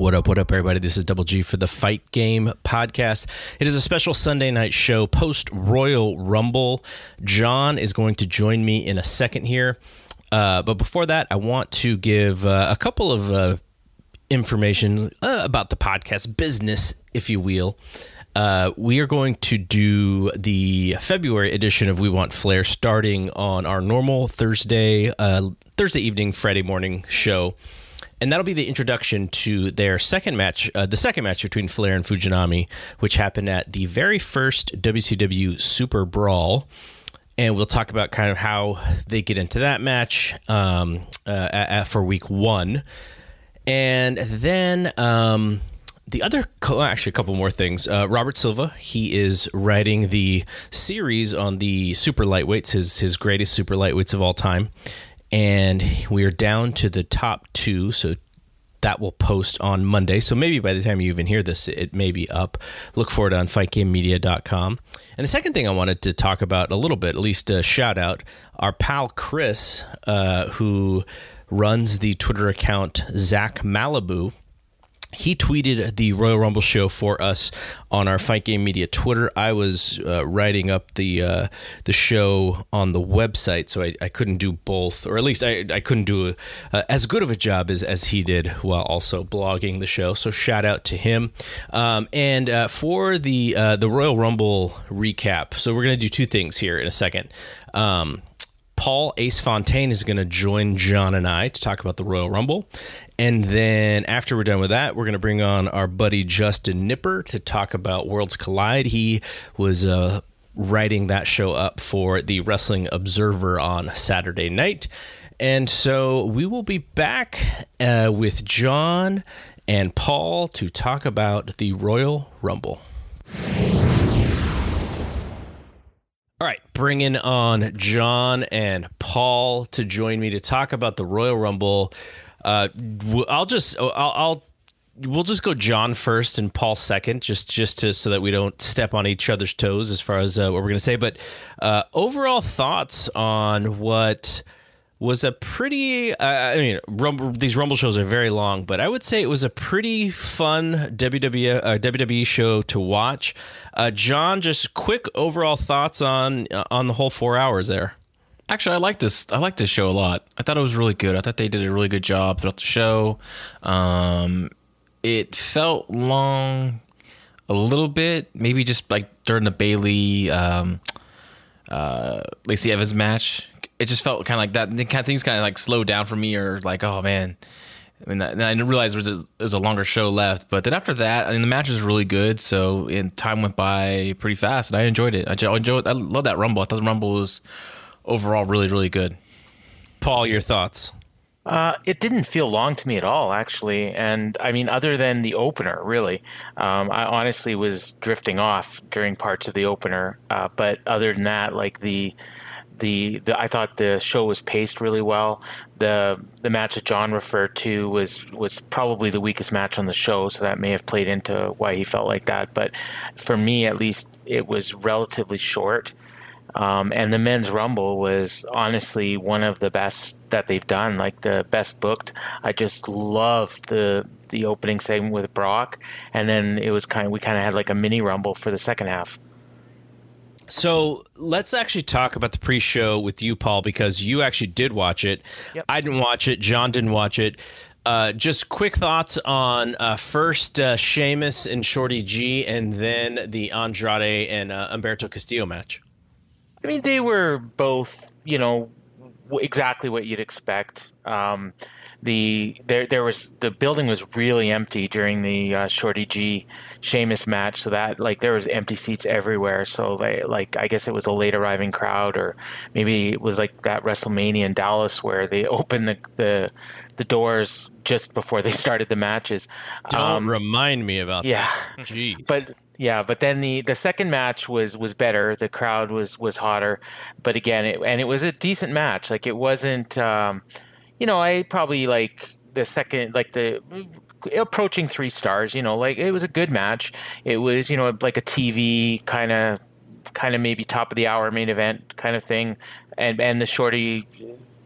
What up, what up, everybody? This is Double G for the Fight Game podcast. It is a special Sunday night show post Royal Rumble. John is going to join me in a second here. Uh, but before that, I want to give uh, a couple of uh, information uh, about the podcast business, if you will. Uh, we are going to do the February edition of We Want Flair starting on our normal Thursday, uh, Thursday evening, Friday morning show and that'll be the introduction to their second match, uh, the second match between Flair and Fujinami, which happened at the very first WCW Super Brawl. And we'll talk about kind of how they get into that match um, uh, at, for week one. And then um, the other, actually, a couple more things. Uh, Robert Silva, he is writing the series on the super lightweights, his his greatest super lightweights of all time and we are down to the top two. So that will post on Monday. So maybe by the time you even hear this, it may be up. Look for it on fightgamemedia.com. And the second thing I wanted to talk about a little bit, at least a shout out, our pal Chris, uh, who runs the Twitter account Zach Malibu he tweeted the Royal Rumble show for us on our Fight Game Media Twitter. I was uh, writing up the uh, the show on the website, so I, I, couldn't do both, or at least I, I couldn't do a, uh, as good of a job as, as he did while also blogging the show. So shout out to him. Um, and uh, for the uh, the Royal Rumble recap, so we're gonna do two things here in a second. Um, Paul Ace Fontaine is going to join John and I to talk about the Royal Rumble. And then after we're done with that, we're going to bring on our buddy Justin Knipper to talk about Worlds Collide. He was uh, writing that show up for the Wrestling Observer on Saturday night. And so we will be back uh, with John and Paul to talk about the Royal Rumble. All right, bringing on John and Paul to join me to talk about the Royal Rumble. Uh, I'll just I'll, I'll we'll just go John first and Paul second, just just to so that we don't step on each other's toes as far as uh, what we're to say. But uh, overall thoughts on what was a pretty. Uh, I mean, Rumble, these Rumble shows are very long, but I would say it was a pretty fun WWE uh, WWE show to watch. Uh, John, just quick overall thoughts on uh, on the whole four hours there. Actually, I like this. I like this show a lot. I thought it was really good. I thought they did a really good job throughout the show. Um, it felt long, a little bit, maybe just like during the Bayley um, uh, Lacey Evans match it just felt kind of like that. Kind of things kind of like slowed down for me, or like, oh man. I mean, I didn't realize there was, a, there was a longer show left, but then after that, I mean, the match was really good. So, and time went by pretty fast, and I enjoyed it. I enjoyed. I love that Rumble. I thought the Rumble was overall really, really good. Paul, your thoughts? Uh, it didn't feel long to me at all, actually. And I mean, other than the opener, really, um, I honestly was drifting off during parts of the opener. Uh, but other than that, like the the, the I thought the show was paced really well. The the match that John referred to was was probably the weakest match on the show, so that may have played into why he felt like that. But for me, at least, it was relatively short. Um, and the men's rumble was honestly one of the best that they've done, like the best booked. I just loved the the opening segment with Brock, and then it was kind of we kind of had like a mini rumble for the second half. So let's actually talk about the pre-show with you, Paul, because you actually did watch it. Yep. I didn't watch it. John didn't watch it. Uh, just quick thoughts on uh, first uh, Sheamus and Shorty G, and then the Andrade and uh, Humberto Carrillo match. I mean, they were both, you know, exactly what you'd expect. Um, the there there was the building was really empty during the uh, Shorty G Sheamus match, so that like there was empty seats everywhere. So they like I guess it was a late arriving crowd, or maybe it was like that WrestleMania in Dallas where they opened the the, the doors just before they started the matches. Don't um, remind me about yeah, Jeez. but yeah, but then the the second match was was better. The crowd was was hotter, but again, it, and it was a decent match. Like it wasn't. Um, you know, I probably like the second, like the approaching three stars. You know, like it was a good match. It was, you know, like a TV kind of, kind of maybe top of the hour main event kind of thing, and and the shorty,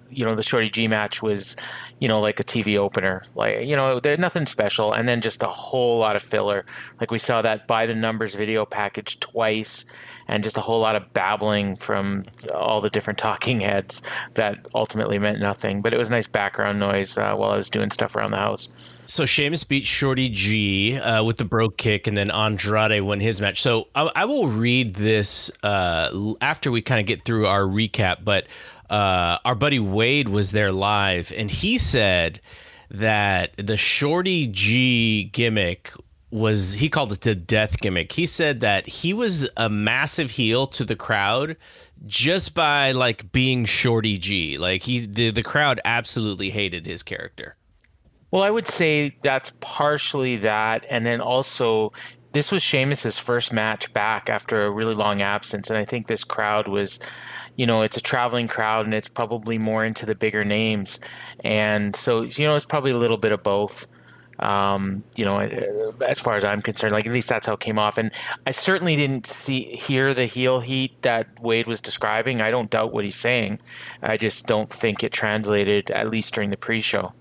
you know the Shorty G match was, you know, like a TV opener. Like you know, there's nothing special, and then just a whole lot of filler. Like we saw that by the numbers video package twice, and just a whole lot of babbling from all the different talking heads that ultimately meant nothing. But it was nice background noise uh, while I was doing stuff around the house. So Sheamus beat Shorty G uh, with the Brogue Kick, and then Andrade won his match. So I, I will read this uh, after we kind of get through our recap. But uh, our buddy Wade was there live, and he said that the Shorty G gimmick was he called it the death gimmick. He said that he was a massive heel to the crowd just by like being Shorty G. Like he the, the crowd absolutely hated his character. Well, I would say that's partially that, and then also this was Sheamus's first match back after a really long absence, and I think this crowd was, you know, it's a traveling crowd, and it's probably more into the bigger names, and so you know, it's probably a little bit of both. Um, you know, as far as I'm concerned, like at least that's how it came off, and I certainly didn't see hear the heel heat that Wade was describing. I don't doubt what he's saying. I just don't think it translated, at least during the pre-show.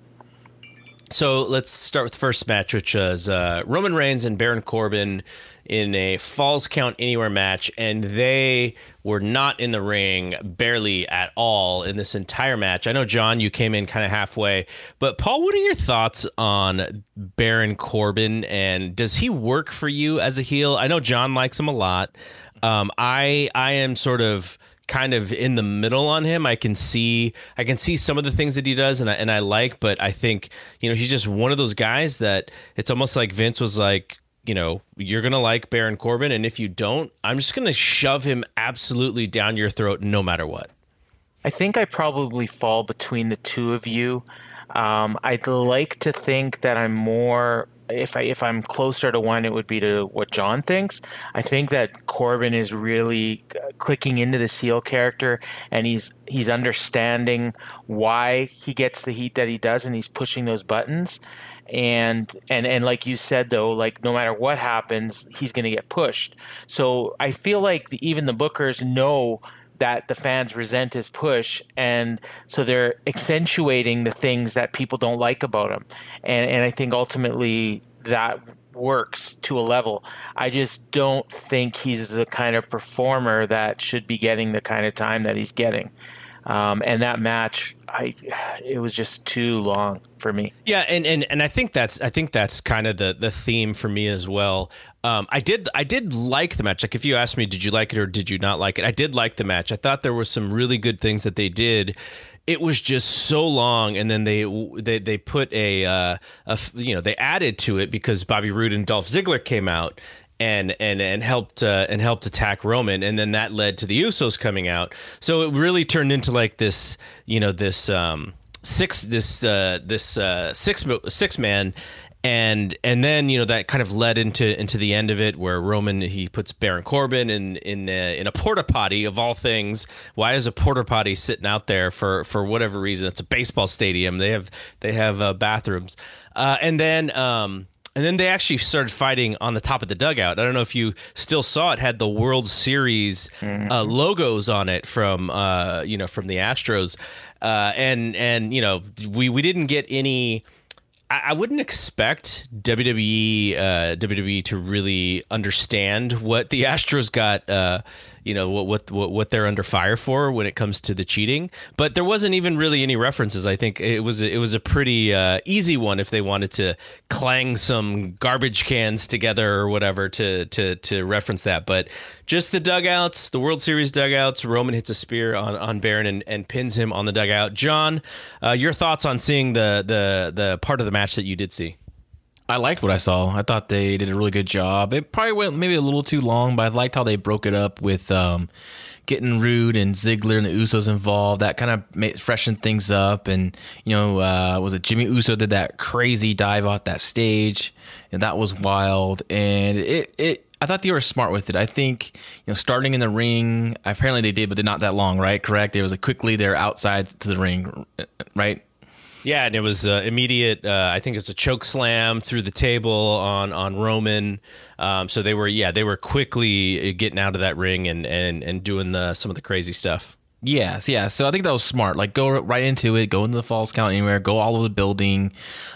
So let's start with the first match, which was uh, Roman Reigns and Baron Corbin in a Falls Count Anywhere match, and they were not in the ring barely at all in this entire match. I know, John, you came in kind of halfway, but Paul, what are your thoughts on Baron Corbin, and does he work for you as a heel? I know John likes him a lot. Um, I I am sort of kind of in the middle on him. I can see I can see some of the things that he does and I, and I like, but I think, you know, he's just one of those guys that it's almost like Vince was like, you know, you're going to like Baron Corbin and if you don't, I'm just going to shove him absolutely down your throat no matter what. I think I probably fall between the two of you. Um, I'd like to think that I'm more if I if I'm closer to one, it would be to what John thinks. I think that Corbin is really clicking into the heel character, and he's he's understanding why he gets the heat that he does, and he's pushing those buttons. And and and like you said though, like no matter what happens, he's going to get pushed. So I feel like the, even the bookers know that the fans resent his push, and so they're accentuating the things that people don't like about him. And and I think ultimately that works to a level. I just don't think he's the kind of performer that should be getting the kind of time that he's getting. Um, and that match, I it was just too long for me. Yeah, and, and and I think that's I think that's kind of the the theme for me as well. Um, I did I did like the match. Like if you asked me, did you like it or did you not like it? I did like the match. I thought there were some really good things that they did. It was just so long, and then they they they put a, uh, a you know they added to it because Bobby Roode and Dolph Ziggler came out, and and and helped uh, and helped attack Roman, and then that led to the Usos coming out. So it really turned into like this, you know, this um, six this uh, this uh, six six man. And and then you know that kind of led into into the end of it where Roman he puts Baron Corbin in in a, in a porta potty of all things. Why is a porta potty sitting out there for for whatever reason? It's a baseball stadium. They have they have uh, bathrooms. Uh, and then um, and then they actually started fighting on the top of the dugout. I don't know if you still saw it had the World Series mm-hmm. uh, logos on it from uh, you know from the Astros, uh, and and you know we we didn't get any I, wouldn't expect WWE uh, WWE to really understand what the Astros got, uh, you know, what, what what they're under fire for when it comes to the cheating. But there wasn't even really any references. I think it was it was a pretty uh, easy one if they wanted to clang some garbage cans together or whatever to to to reference that. But just the dugouts, the World Series dugouts. Roman hits a spear on, on Baron and, and pins him on the dugout. John, uh, your thoughts on seeing the the the part of the match that you did see? I liked what I saw. I thought they did a really good job. It probably went maybe a little too long, but I liked how they broke it up with um, getting Roode and Ziggler and the Usos involved. That kind of freshened things up. And, you know, uh, was it Jimmy Uso did that crazy dive off that stage? And that was wild. And it, it I thought they were smart with it. I think you know, starting in the ring. Apparently they did, but they're not that long, right? Correct. It was a quickly they're outside to the ring, right? Yeah, and it was uh, immediate. Uh, I think it was a choke slam through the table on on Roman. Um, so they were, yeah, they were quickly getting out of that ring and and and doing the some of the crazy stuff. Yes, yeah. So I think that was smart. Like go right into it, go into the falls count anywhere, go all over the building,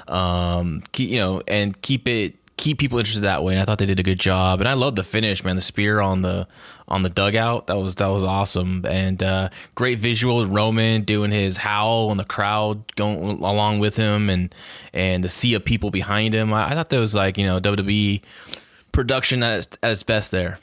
um, keep, you know, and keep it keep people interested that way. And I thought they did a good job. And I love the finish, man. The spear on the on the dugout that was that was awesome and uh, great visual. Roman doing his howl and the crowd going along with him, and and the sea of people behind him. I, I thought that was like you know WWE production at at its best there.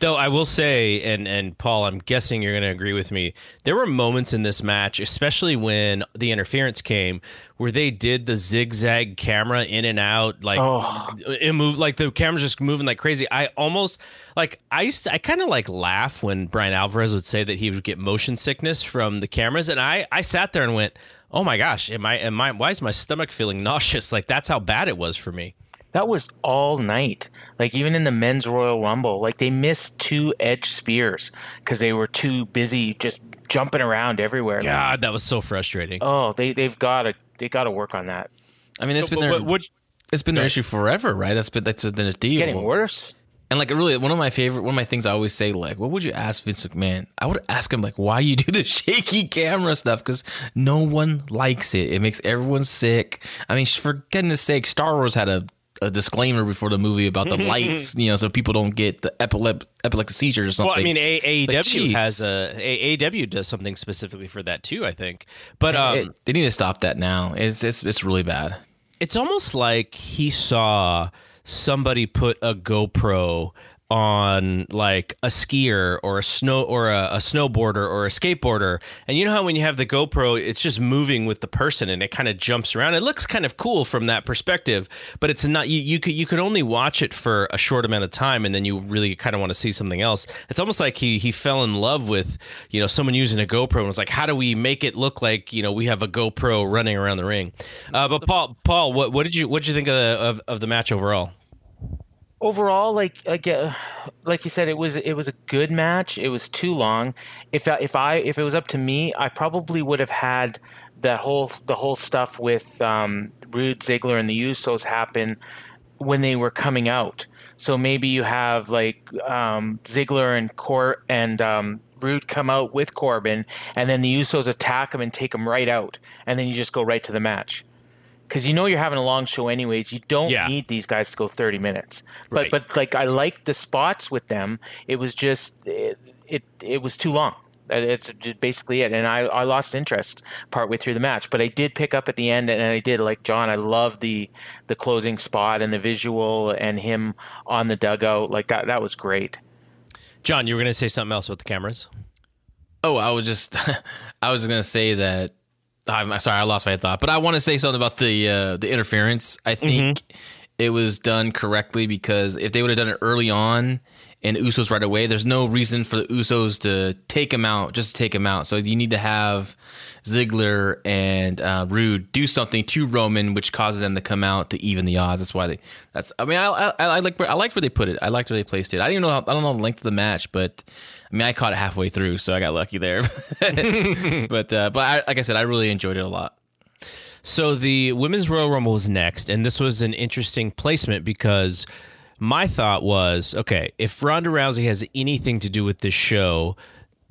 Though I will say, and and Paul, I'm guessing you're going to agree with me. There were moments in this match, especially when the interference came, where they did the zigzag camera in and out, like Oh. it moved, like the camera's just moving like crazy. I almost like I used to- I kind of like laugh when Bryan Alvarez would say that he would get motion sickness from the cameras, and I I sat there and went, oh my gosh, am I am I why is my stomach feeling nauseous? Like that's how bad it was for me. That was all night. Like even in the men's Royal Rumble, like they missed two edge spears because they were too busy just jumping around everywhere. God, that was so frustrating. Oh, they they've got to they got to work on that. I mean, it's been But their what- what- it's been their issue forever, right? That's been that's been a deal. Getting worse. And like really, one of my favorite, one of my things I always say, like, what would you ask Vince McMahon? I would ask him like, why you do the shaky camera stuff? Because no one likes it. It makes everyone sick. I mean, for goodness sake, Star Wars had a, a disclaimer before the movie about the lights, you know, so people don't get the epilep- epileptic seizures or something. Well, I mean, A- Like, AEW jeez. has a A- AEW does something specifically for that too. I think, but um, It- they need to stop that now. It's it's it's really bad. it's almost like he saw somebody put a GoPro on like a skier or a snow or a, a snowboarder or a skateboarder. And you know how when you have the GoPro it's just moving with the person and it kind of jumps around? It looks kind of cool from that perspective but it's not you, you could you could only watch it for a short amount of time and then you really kind of want to see something else. It's almost like he he fell in love with you know someone using a GoPro and was like how do we make it look like you know we have a GoPro running around the ring? Uh, but Paul Paul what what did you what did you think of the, of, of the match overall overall like like uh, like you said it was it was a good match. It was too long. If if i if it was up to me i probably would have had that whole the whole stuff with um Roode ziggler and the usos happen when they were coming out. So maybe you have like um ziggler and Cor and um Roode come out with Corbin, and then the Usos attack him and take him right out, and then you just go right to the match because you know you're having a long show anyways. You don't Yeah. need these guys to go 30 minutes. Right. But but like I liked the spots with them. It was just it it, it was too long. Uh, It's basically it, and I, I lost interest partway through the match. But I did pick up at the end, and I did like John. I love the the closing spot and the visual and him on the dugout. Like that that was great. John you were going to say something else about the cameras Oh, I was just I was gonna say that. I'm sorry, I lost my thought, but I want to say something about the uh, the interference. I think it was done correctly because if they would have done it early on and Usos right away, there's no reason for the Usos to take him out, just to take him out. So you need to have Ziggler and uh, Roode do something to Roman, which causes them to come out to even the odds. That's why they. That's. I mean, I I, I like I liked where they put it. I liked where they placed it. I didn't know. How, I don't know the length of the match, but I mean, I caught it halfway through, so I got lucky there. but uh, but I, like I said, I really enjoyed it a lot. So the women's Royal Rumble was next, and this was an interesting placement because my thought was, okay, if Ronda Rousey has anything to do with this show,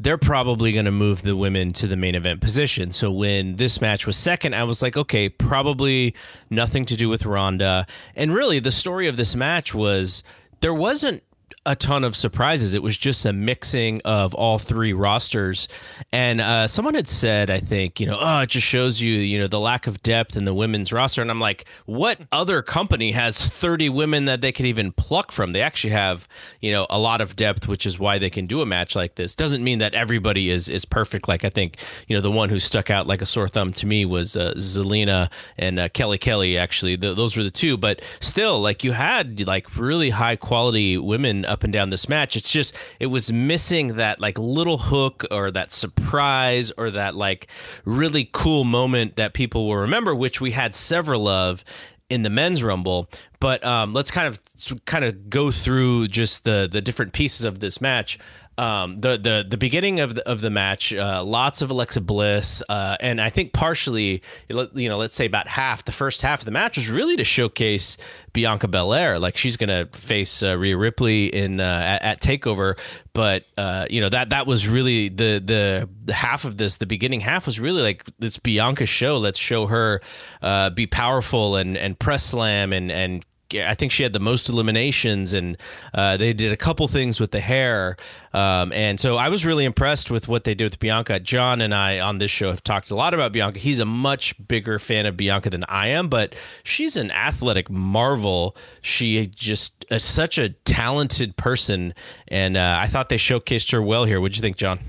they're probably going to move the women to the main event position. So when this match was second, I was like, okay, probably nothing to do with Ronda. And really, the story of this match was there wasn't a ton of surprises. It was just a mixing of all three rosters. And uh, someone had said, I think, you know, oh, it just shows you, you know, the lack of depth in the women's roster. And I'm like, what other company has 30 women that they could even pluck from? They actually have, you know, a lot of depth, which is why they can do a match like this. Doesn't mean that everybody is is perfect. Like I think, you know, the one who stuck out like a sore thumb to me was uh, Zelina and uh, Kelly Kelly. Actually, Th- those were the two. But still, like you had like really high quality women up and down this match. It's just it was missing that like little hook or that surprise or that like really cool moment that people will remember, which we had several of in the men's rumble. But um, let's kind of kind of go through just the the different pieces of this match. Um, the the the beginning of the of the match, uh, lots of Alexa Bliss, uh, and I think partially, you know, let's say about half the first half of the match was really to showcase Bianca Belair. Like she's gonna face uh, Rhea Ripley in uh, at, at, Takeover, but uh, you know that that was really the, the, half of this. The beginning half was really like this Bianca show. Let's show her uh, be powerful and and press slam and and I think she had the most eliminations, and uh, they did a couple things with the hair. Um, and so I was really impressed with what they did with Bianca. John and I on this show have talked a lot about Bianca. He's a much bigger fan of Bianca than I am, but she's an athletic marvel. She just is such a talented person, and uh, I thought they showcased her well here. What'd you think, John?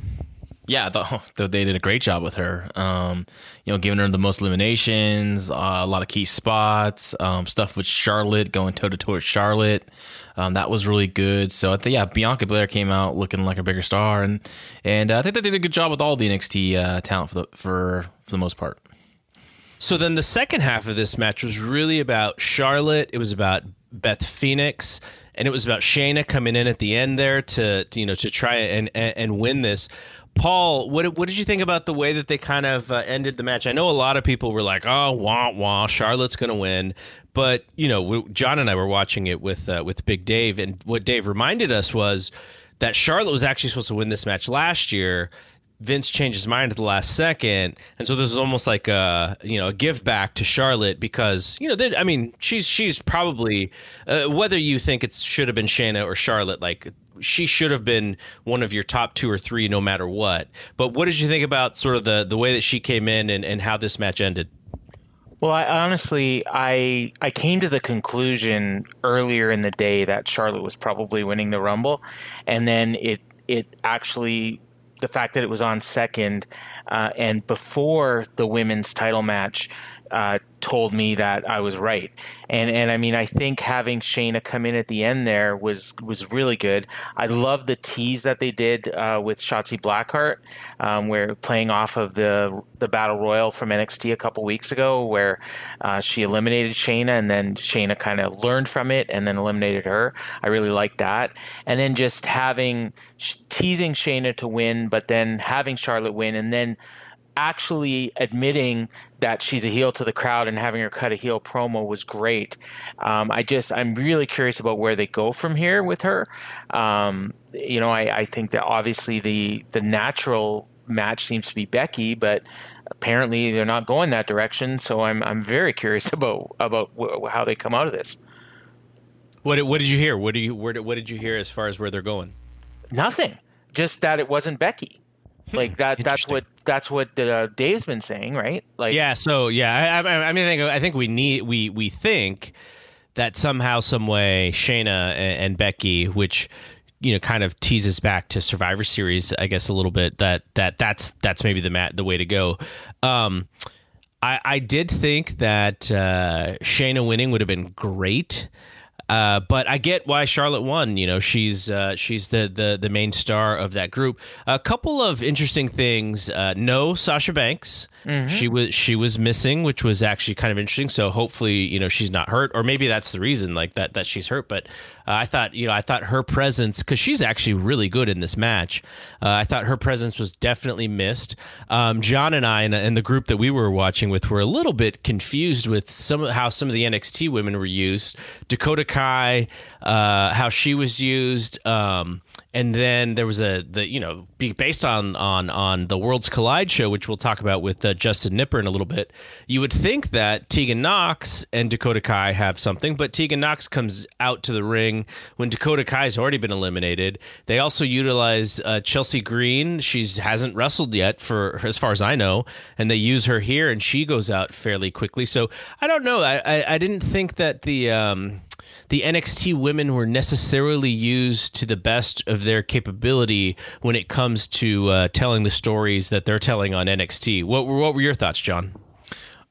Yeah, the, they did a great job with her. Um, you know, giving her the most eliminations, uh, a lot of key spots, um, stuff with Charlotte going toe to toe with Charlotte. Um, that was really good. So I think yeah, Bianca Belair came out looking like a bigger star, and and uh, I think they did a good job with all the NXT uh, talent for the for for the most part. So then the second half of this match was really about Charlotte. It was about Beth Phoenix, and it was about Shayna coming in at the end there to, to you know to try and, and, and win this. Paul, what what did you think about the way that they kind of uh, ended the match? I know a lot of people were like, "Oh, wah wah, Charlotte's going to win," but you know, we, John and I were watching it with uh, with Big Dave, and what Dave reminded us was that Charlotte was actually supposed to win this match last year. Vince changed his mind at the last second, and so this is almost like a you know a give back to Charlotte because you know I mean she's she's probably uh, whether you think it should have been Shayna or Charlotte like she should have been one of your top two or three no matter what. But what did you think about sort of the the way that she came in and, and how this match ended? Well, I honestly, I I came to the conclusion earlier in the day that Charlotte was probably winning the Rumble, and then it it actually the fact that it was on second uh, and before the women's title match uh, told me that I was right. And and I mean I think having Shayna come in at the end there was was really good. I love the tease that they did uh, with Shotzi Blackheart, um, where playing off of the the Battle Royal from NXT a couple weeks ago, where uh, she eliminated Shayna and then Shayna kind of learned from it and then eliminated her. I really liked that. And then just having teasing Shayna to win, but then having Charlotte win, and then actually admitting that she's a heel to the crowd and having her cut a heel promo was great. Um, I just I'm really curious about where they go from here with her. Um, you know, I, I think that obviously the the natural match seems to be Becky, but apparently they're not going that direction. So I'm I'm very curious about about wh- how they come out of this. What what did you hear? What do you where what did you hear as far as where they're going? Nothing. Just that it wasn't Becky. Like that. That's what that's what uh, Dave's been saying, right? Like, yeah. So yeah, I, I, I mean, I think I think we need we we think that somehow, some way, Shayna and, and Becky, which you know kind of teases back to Survivor Series, I guess a little bit. That that that's that's maybe the mat the way to go. Um, I I did think that uh, Shayna winning would have been great. Uh, but I get why Charlotte won. You know, she's uh, she's the, the the main star of that group. A couple of interesting things. Uh, no Sasha Banks. Mm-hmm. She was she was missing, which was actually kind of interesting. So hopefully, you know, she's not hurt, or maybe that's the reason, like that that she's hurt. But uh, I thought, you know, I thought her presence because she's actually really good in this match. Uh, I thought her presence was definitely missed. Um, John and I and, and, the group that we were watching with were a little bit confused with some how some of the NXT women were used. Dakota Kai, uh, how she was used. Um, and then there was a the you know based on on on the Worlds Collide show, which we'll talk about with uh, Justin Knipper in a little bit. You would think that Tegan Nox and Dakota Kai have something, but Tegan Nox comes out to the ring when Dakota Kai has already been eliminated. They also utilize uh, Chelsea Green. She hasn't wrestled yet, for as far as I know, and they use her here, and she goes out fairly quickly. So I don't know. I I, I didn't think that the um, the NXT women were necessarily used to the best of their capability when it comes to uh, telling the stories that they're telling on NXT. What what were your thoughts, John?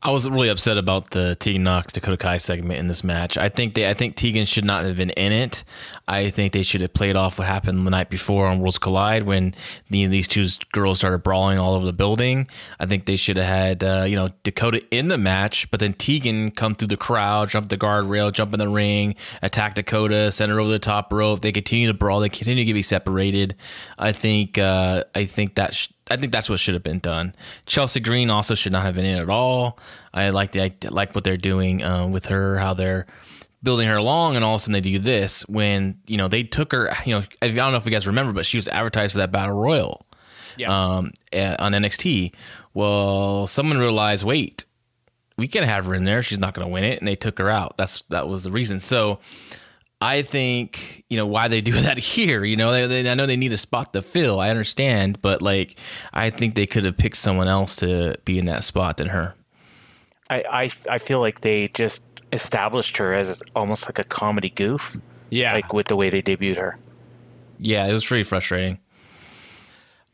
I was really upset about the Tegan Nox Dakota Kai segment in this match. I think they, I think Tegan should not have been in it. I think they should have played off what happened the night before on Worlds Collide when these these two girls started brawling all over the building. I think they should have had uh, you know Dakota in the match, but then Tegan come through the crowd, jump the guardrail, jump in the ring, attack Dakota, send her over the top rope. They continue to brawl. They continue to be separated. I think uh, I think that. Sh- I think that's what should have been done. Chelsea Green also should not have been in at all. I like the I like what they're doing uh, with her, how they're building her along, and all of a sudden they do this when you know they took her. You know, I don't know if you guys remember, but she was advertised for that battle royal Yeah. um, eh, on NXT. Well, someone realized, wait, we can have her in there. She's not going to win it, and they took her out. That's that was the reason. So. I think you know why they do that here. You know, they, they, I know they need a spot to fill. I understand, but like, I think they could have picked someone else to be in that spot than her. I, I, I feel like they just established her as almost like a comedy goof, yeah. like with the way they debuted her. Yeah, it was pretty frustrating.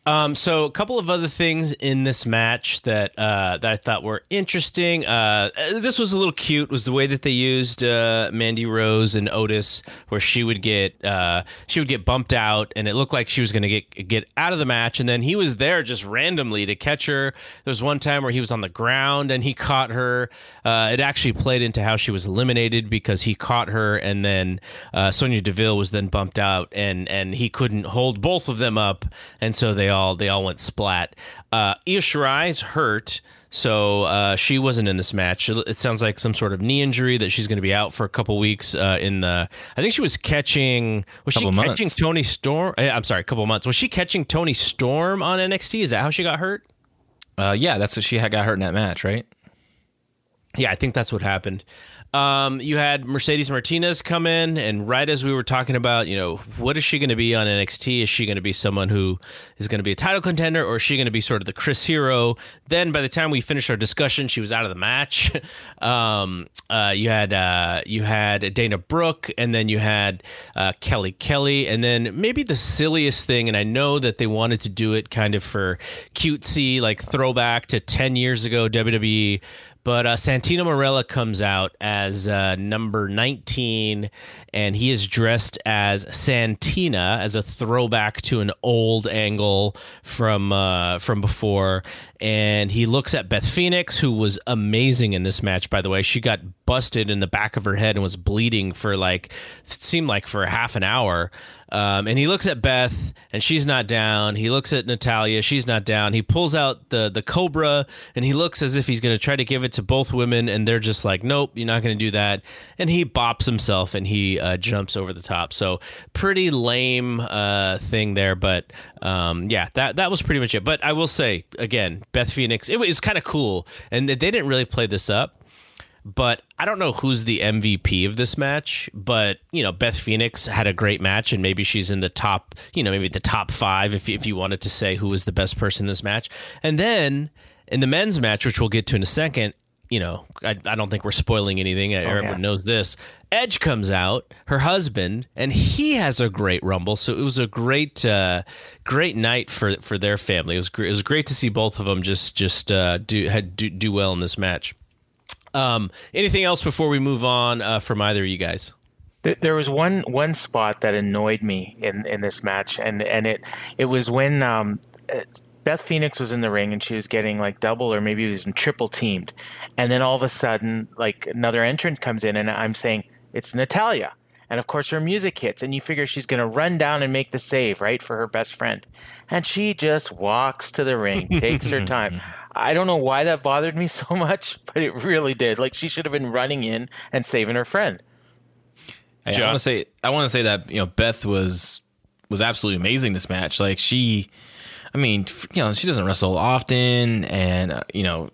Um, so a couple of other things in this match that uh, that I thought were interesting. Uh, this was a little cute. Was the way that they used uh, Mandy Rose and Otis, where she would get uh, she would get bumped out, and it looked like she was going to get get out of the match, and then he was there just randomly to catch her. There was one time where he was on the ground and he caught her. Uh, it actually played into how she was eliminated because he caught her, and then uh, Sonya Deville was then bumped out, and and he couldn't hold both of them up, and so they all they all went splat. Uh, Io Shirai's hurt. So uh, she wasn't in this match. It it sounds like some sort of knee injury that she's going to be out for a couple weeks. Uh, in the, I think she was catching. Was Couple she months. catching Toni Storm? eh, I'm sorry, a couple months. Was she catching Toni Storm on NXT? Is that how she got hurt? Uh, yeah, that's what she had got hurt in that match, right? Yeah, I think that's what happened. Um, you had Mercedes Martinez come in, and right as we were talking about, you know, what is she going to be on NXT? Is she going to be someone who is going to be a title contender, or is she going to be sort of the Chris Hero? Then, by the time we finished our discussion, she was out of the match. um, uh, you had uh, you had Dana Brooke, and then you had uh, Kelly Kelly, and then maybe the silliest thing, and I know that they wanted to do it kind of for cutesy, like throwback to ten years ago WWE. But uh, Santino Marella comes out as uh, number 19, and he is dressed as Santina, as a throwback to an old angle from uh, from before. And he looks at Beth Phoenix, who was amazing in this match, by the way. She got busted in the back of her head and was bleeding for like, seemed like for half an hour. Um, and he looks at Beth, and she's not down. He looks at Natalya, she's not down. He pulls out the the Cobra, and he looks as if he's going to try to give it to both women, and they're just like, "Nope, you're not going to do that." And he bops himself, and he uh, jumps over the top. So pretty lame uh, thing there, but um, yeah, that that was pretty much it. But I will say again, Beth Phoenix, it was kind of cool, and they didn't really play this up but I don't know who's the MVP of this match. But you know, Beth Phoenix had a great match, and maybe she's in the top, you know, maybe the top five if if you wanted to say who was the best person in this match. And then in the men's match, which we'll get to in a second, you know, I, I don't think we're spoiling anything. Everyone yeah. knows this. Edge comes out, her husband, and he has a great rumble. So it was a great, uh, great night for for their family. It was great. It was great to see both of them just just uh, do had do, do well in this match. Um, anything else before we move on uh, from either of you guys? There, was one one spot that annoyed me in, in this match, and, and it it was when um, Beth Phoenix was in the ring and she was getting like double or maybe even triple teamed, and then all of a sudden like another entrant comes in, and I'm saying it's Natalya, and of course her music hits, and you figure she's going to run down and make the save right for her best friend, and she just walks to the ring, takes her time. I don't know why that bothered me so much, but it really did. Like she should have been running in and saving her friend. Hey, I want to say I want to say that you know Beth was was absolutely amazing this match. Like she, I mean, you know, she doesn't wrestle often, and uh, you know,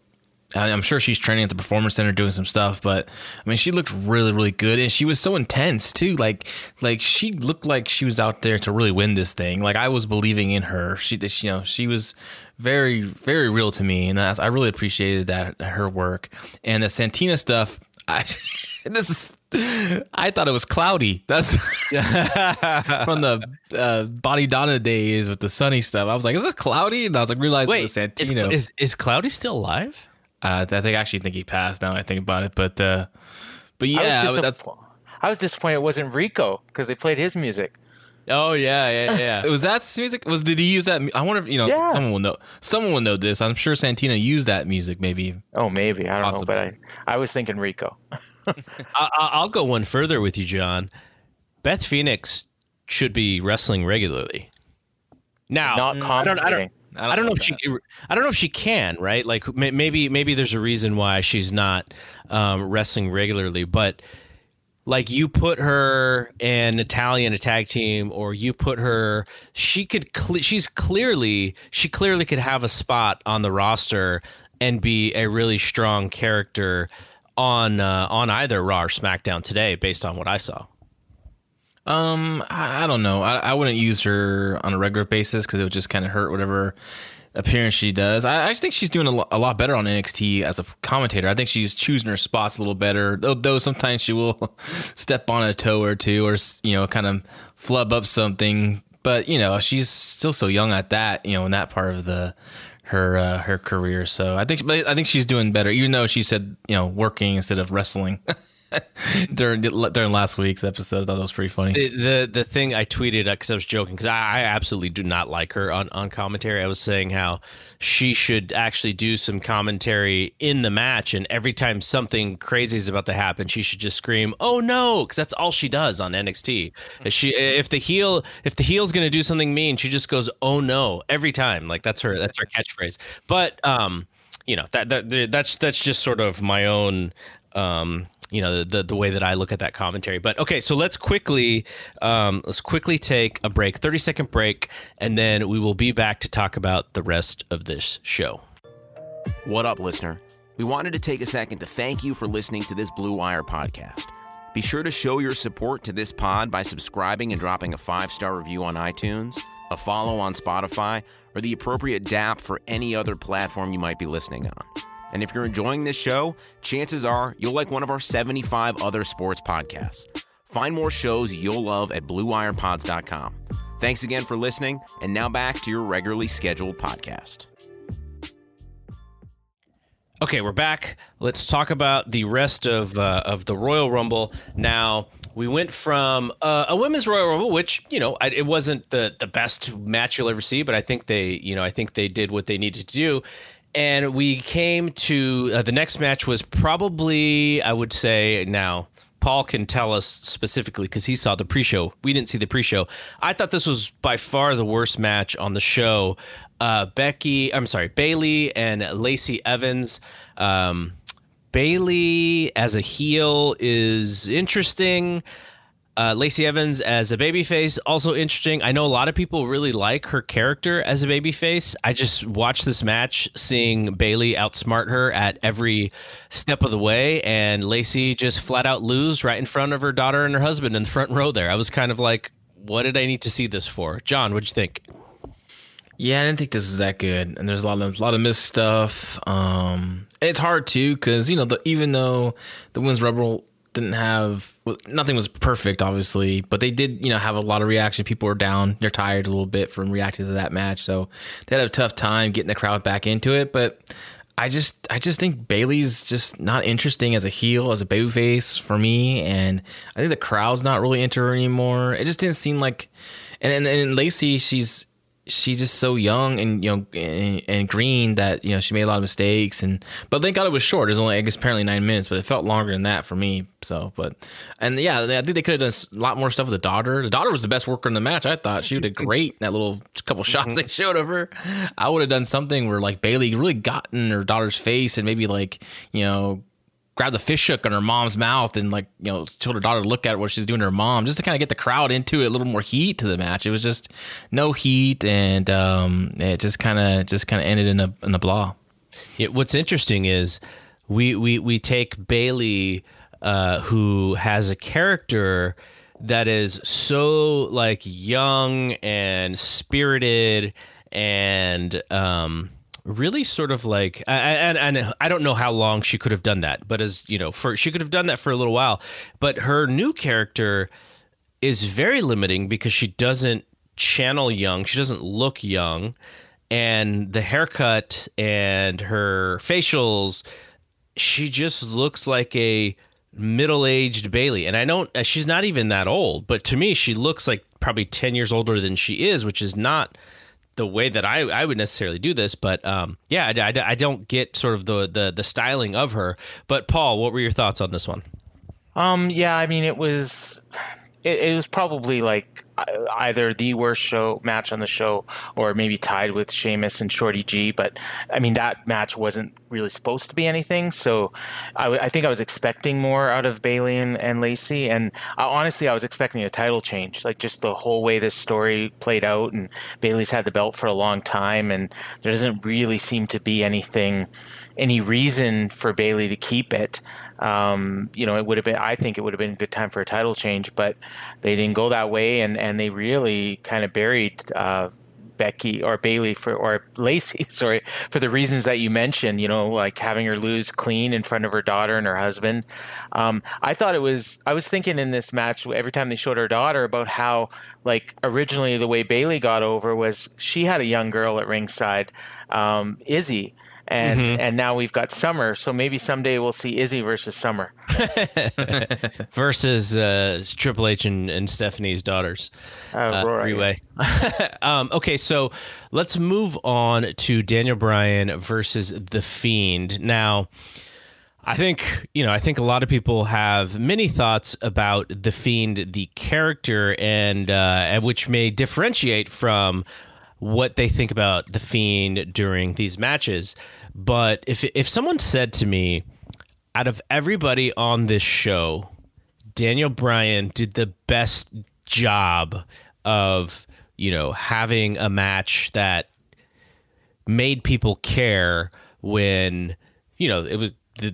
I'm sure she's training at the performance center doing some stuff. But I mean, she looked really, really good, and she was so intense too. Like, like she looked like she was out there to really win this thing. Like I was believing in her. She, you know, she was very, very real to me, and I really appreciated that her work and the Santina stuff. I this is I thought it was cloudy. That's from the uh, Body Donna days with the sunny stuff. I was like, is this cloudy? And I was like, realizing it was is, Santino. is is Cloudy still alive? Uh, I think I actually think he passed. Now I think about it, but uh, but yeah, I was, that's I was disappointed it wasn't Rico because they played his music. Oh yeah, yeah, yeah. was that music. Was did he use that? I wonder if you know Yeah. someone will know. Someone will know this. I'm sure Santino used that music. Maybe Oh, maybe I don't Possible. know, but I I was thinking Rico. I, I- I'll go one further with you, John. Beth Phoenix should be wrestling regularly. Now, Not I don't, I don't, commentating. I don't know if she, I don't know if she can, right? Like maybe, maybe there's a reason why she's not um, wrestling regularly, but like you put her and Natalya in a tag team, or you put her, she could, cle she's clearly, she clearly could have a spot on the roster and be a really strong character on uh, on either Raw or SmackDown today, based on what I saw. Um, I, I don't know. I, I wouldn't use her on a regular basis because it would just kind of hurt whatever appearance she does. I, I think she's doing a, lo- a lot better on NXT as a commentator. I think she's choosing her spots a little better, though, though sometimes she will step on a toe or two or, you know, kind of flub up something. But, you know, she's still so young at that, you know, in that part of the her uh, her career. So I think but I think she's doing better, even though she said, you know, working instead of wrestling. during during last week's episode, I thought that was pretty funny. the the, the thing I tweeted because I was joking because I, I absolutely do not like her on, on commentary. I was saying how she should actually do some commentary in the match, and every time something crazy is about to happen, she should just scream, "Oh no!" Because that's all she does on NXT. If She if the heel if the heel's going to do something mean, she just goes, "Oh no!" every time. Like that's her that's her catchphrase. But um, you know that that that's that's just sort of my own um you know the the way that I look at that commentary. But okay, so let's quickly um, let's quickly take a break, thirty second break, and then we will be back to talk about the rest of this show. What up, listener? We wanted to take a second to thank you for listening to this Blue Wire podcast. Be sure to show your support to this pod by subscribing and dropping a five star review on iTunes, a follow on Spotify, or the appropriate DAP for any other platform you might be listening on. And if you're enjoying this show, chances are you'll like one of our 75 other sports podcasts. Find more shows you'll love at BlueWirePods.com. Thanks again for listening, and now back to your regularly scheduled podcast. Okay, we're back. Let's talk about the rest of uh, of the Royal Rumble. Now we went from uh, a women's Royal Rumble, which you know I, it wasn't the the best match you'll ever see, but I think they you know I think they did what they needed to do. And we came to uh, the next match was probably I would say now Paul can tell us specifically because he saw the pre-show. We didn't see the pre-show. I thought this was by far the worst match on the show. Uh, Becky, I'm sorry, Bayley and Lacey Evans. Um, Bayley as a heel is interesting. Uh, Lacey Evans as a babyface also interesting. I know a lot of people really like her character as a babyface. I just watched this match, seeing Bayley outsmart her at every step of the way, and Lacey just flat out lose right in front of her daughter and her husband in the front row. There, I was kind of like, "What did I need to see this for?" John, what'd you think? Yeah, I didn't think this was that good, and there's a lot of a lot of missed stuff. Um, it's hard too because you know the, even though the Women's Rebel didn't have well, nothing was perfect, obviously, but they did you know have a lot of reaction. People were down, they're tired a little bit from reacting to that match, so they had a tough time getting the crowd back into it. But I just I just think Bayley's just not interesting as a heel, as a babyface for me, and I think the crowd's not really into her anymore. It just didn't seem like, and and, and Lacey, she's she's just so young and you know and, and green that you know she made a lot of mistakes and but thank God it was short. It was only I guess apparently nine minutes, but it felt longer than that for me. So, but and yeah, I think they could have done a lot more stuff with the daughter. The daughter was the best worker in the match. I thought she did great. That little couple shots mm-hmm. they showed of her. I would have done something where like Bayley really got in her daughter's face and maybe like you know grabbed the fish hook on her mom's mouth and like you know told her daughter to look at what she's doing to her mom just to kind of get the crowd into it a little more heat to the match. It was just no heat and um it just kind of just kind of ended in a in a blah. Yeah, what's interesting is we we we take Bayley, uh, who has a character that is so like young and spirited and um really sort of like and and I don't know how long she could have done that, but as you know, for she could have done that for a little while. But her new character is very limiting because she doesn't channel young. She doesn't look young and the haircut and her facials, she just looks like a middle-aged Bayley. And I don't she's not even that old, but to me she looks like probably 10 years older than she is, which is not the way that I, I would necessarily do this, but um, yeah, I, I, I don't get sort of the, the the styling of her. But Paul, what were your thoughts on this one? Um, yeah, I mean, it was it, it, was probably like either the worst show match on the show or maybe tied with Sheamus and Shorty G. But I mean, that match wasn't really supposed to be anything. So I, I think I was expecting more out of Bayley and, and Lacey. And uh, honestly, I was expecting a title change, like just the whole way this story played out. And Bayley's had the belt for a long time, and there doesn't really seem to be anything, any reason for Bayley to keep it um, you know, it would have been. I think it would have been a good time for a title change, but they didn't go that way, and and they really kind of buried. Uh, Becky or Bayley for or Lacey, sorry, for the reasons that you mentioned, you know, like having her lose clean in front of her daughter and her husband. Um, I thought it was. I was thinking in this match every time they showed her daughter about how, like, originally the way Bayley got over was she had a young girl at ringside, um, Izzy, and mm-hmm. and now we've got Summer. So maybe someday we'll see Izzy versus Summer versus uh, Triple H and, and Stephanie's daughters. Oh, uh, right. um, okay, so let's move on to Daniel Bryan versus the Fiend now. I think, you know, I think a lot of people have many thoughts about The Fiend, the character, and uh, which may differentiate from what they think about the Fiend during these matches. But if if someone said to me, out of everybody on this show, Daniel Bryan did the best job of you know having a match that made people care when you know it was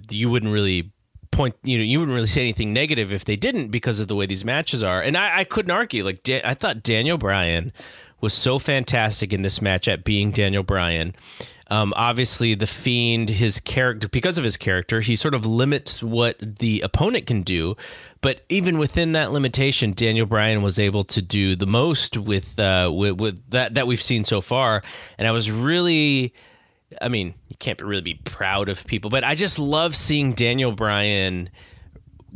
you wouldn't really point you know you wouldn't really say anything negative if they didn't because of the way these matches are and i, I couldn't argue like i thought daniel bryan was so fantastic in this match at being Daniel Bryan. Um, obviously, the Fiend, his character, because of his character, he sort of limits what the opponent can do. But even within that limitation, Daniel Bryan was able to do the most with uh, with, with that that we've seen so far. And I was really, I mean, you can't really be proud of people, but I just love seeing Daniel Bryan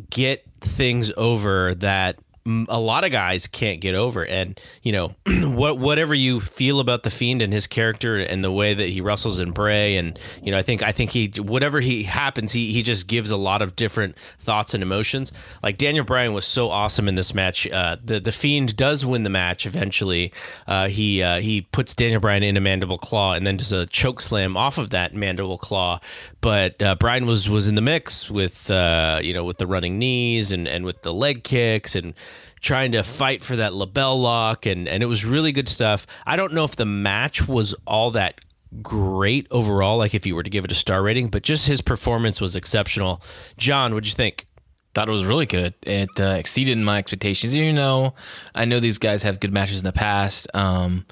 get things over that a lot of guys can't get over. And you know, what whatever you feel about the fiend and his character and the way that he wrestles in Bray, and you know, I think I think he whatever he happens, he he just gives a lot of different thoughts and emotions. Like Daniel Bryan was so awesome in this match. Uh, the the fiend does win the match eventually. Uh, he uh, he puts Daniel Bryan in a mandible claw and then does a choke slam off of that mandible claw. But uh, Bryan was was in the mix with uh, you know with the running knees and and with the leg kicks and trying to fight for that LeBell Lock, and and it was really good stuff. I don't know if the match was all that great overall, like if you were to give it a star rating, but just his performance was exceptional. John, what'd you think? Thought it was really good. It uh, exceeded my expectations. You know, I know these guys have good matches in the past. Um,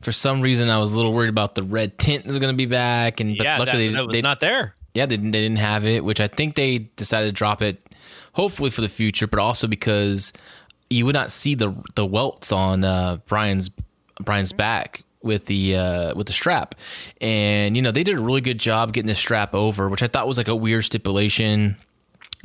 for some reason, I was a little worried about the red tint is going to be back, and but yeah, luckily that, that they, they not there. Yeah, they, they didn't have it, which I think they decided to drop it, hopefully for the future, but also because you would not see the the welts on uh, Bryan's Bryan's back with the uh, with the strap, and you know they did a really good job getting the strap over, which I thought was like a weird stipulation.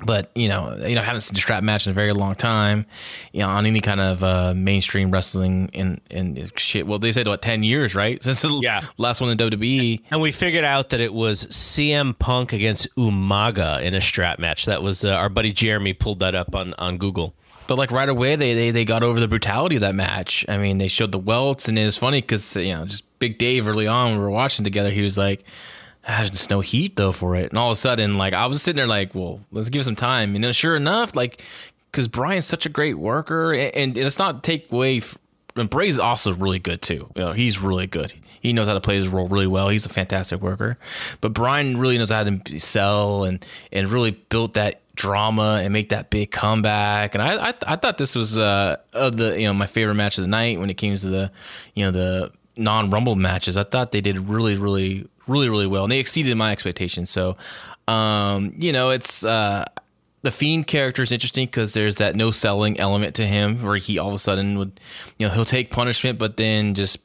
But you know, you know, I haven't seen a strap match in a very long time, you know, on any kind of uh, mainstream wrestling and and shit. Well, they said what ten years, right? Since the yeah. last one in WWE, and we figured out that it was CM Punk against Umaga in a strap match. That was uh, our buddy Jeremy pulled that up on on Google. But like right away, they, they they got over the brutality of that match. I mean, they showed the welts, and it was funny because you know, just Big Dave early on when we were watching together, he was like, "There's no heat though for it." And all of a sudden, like I was sitting there, like, "Well, let's give some time." And then sure enough, like, because Bryan's such a great worker, and, and it's not take away. F- and Bray's also really good too. You know, he's really good. He knows how to play his role really well. He's a fantastic worker. But Bryan really knows how to sell and and really built that drama and make that big comeback. And I I, I thought this was uh of the you know my favorite match of the night when it came to the you know the non rumble matches. I thought they did really really really really well and they exceeded my expectations. So um you know it's uh the fiend character is interesting because there's that no selling element to him where he all of a sudden would you know he'll take punishment but then just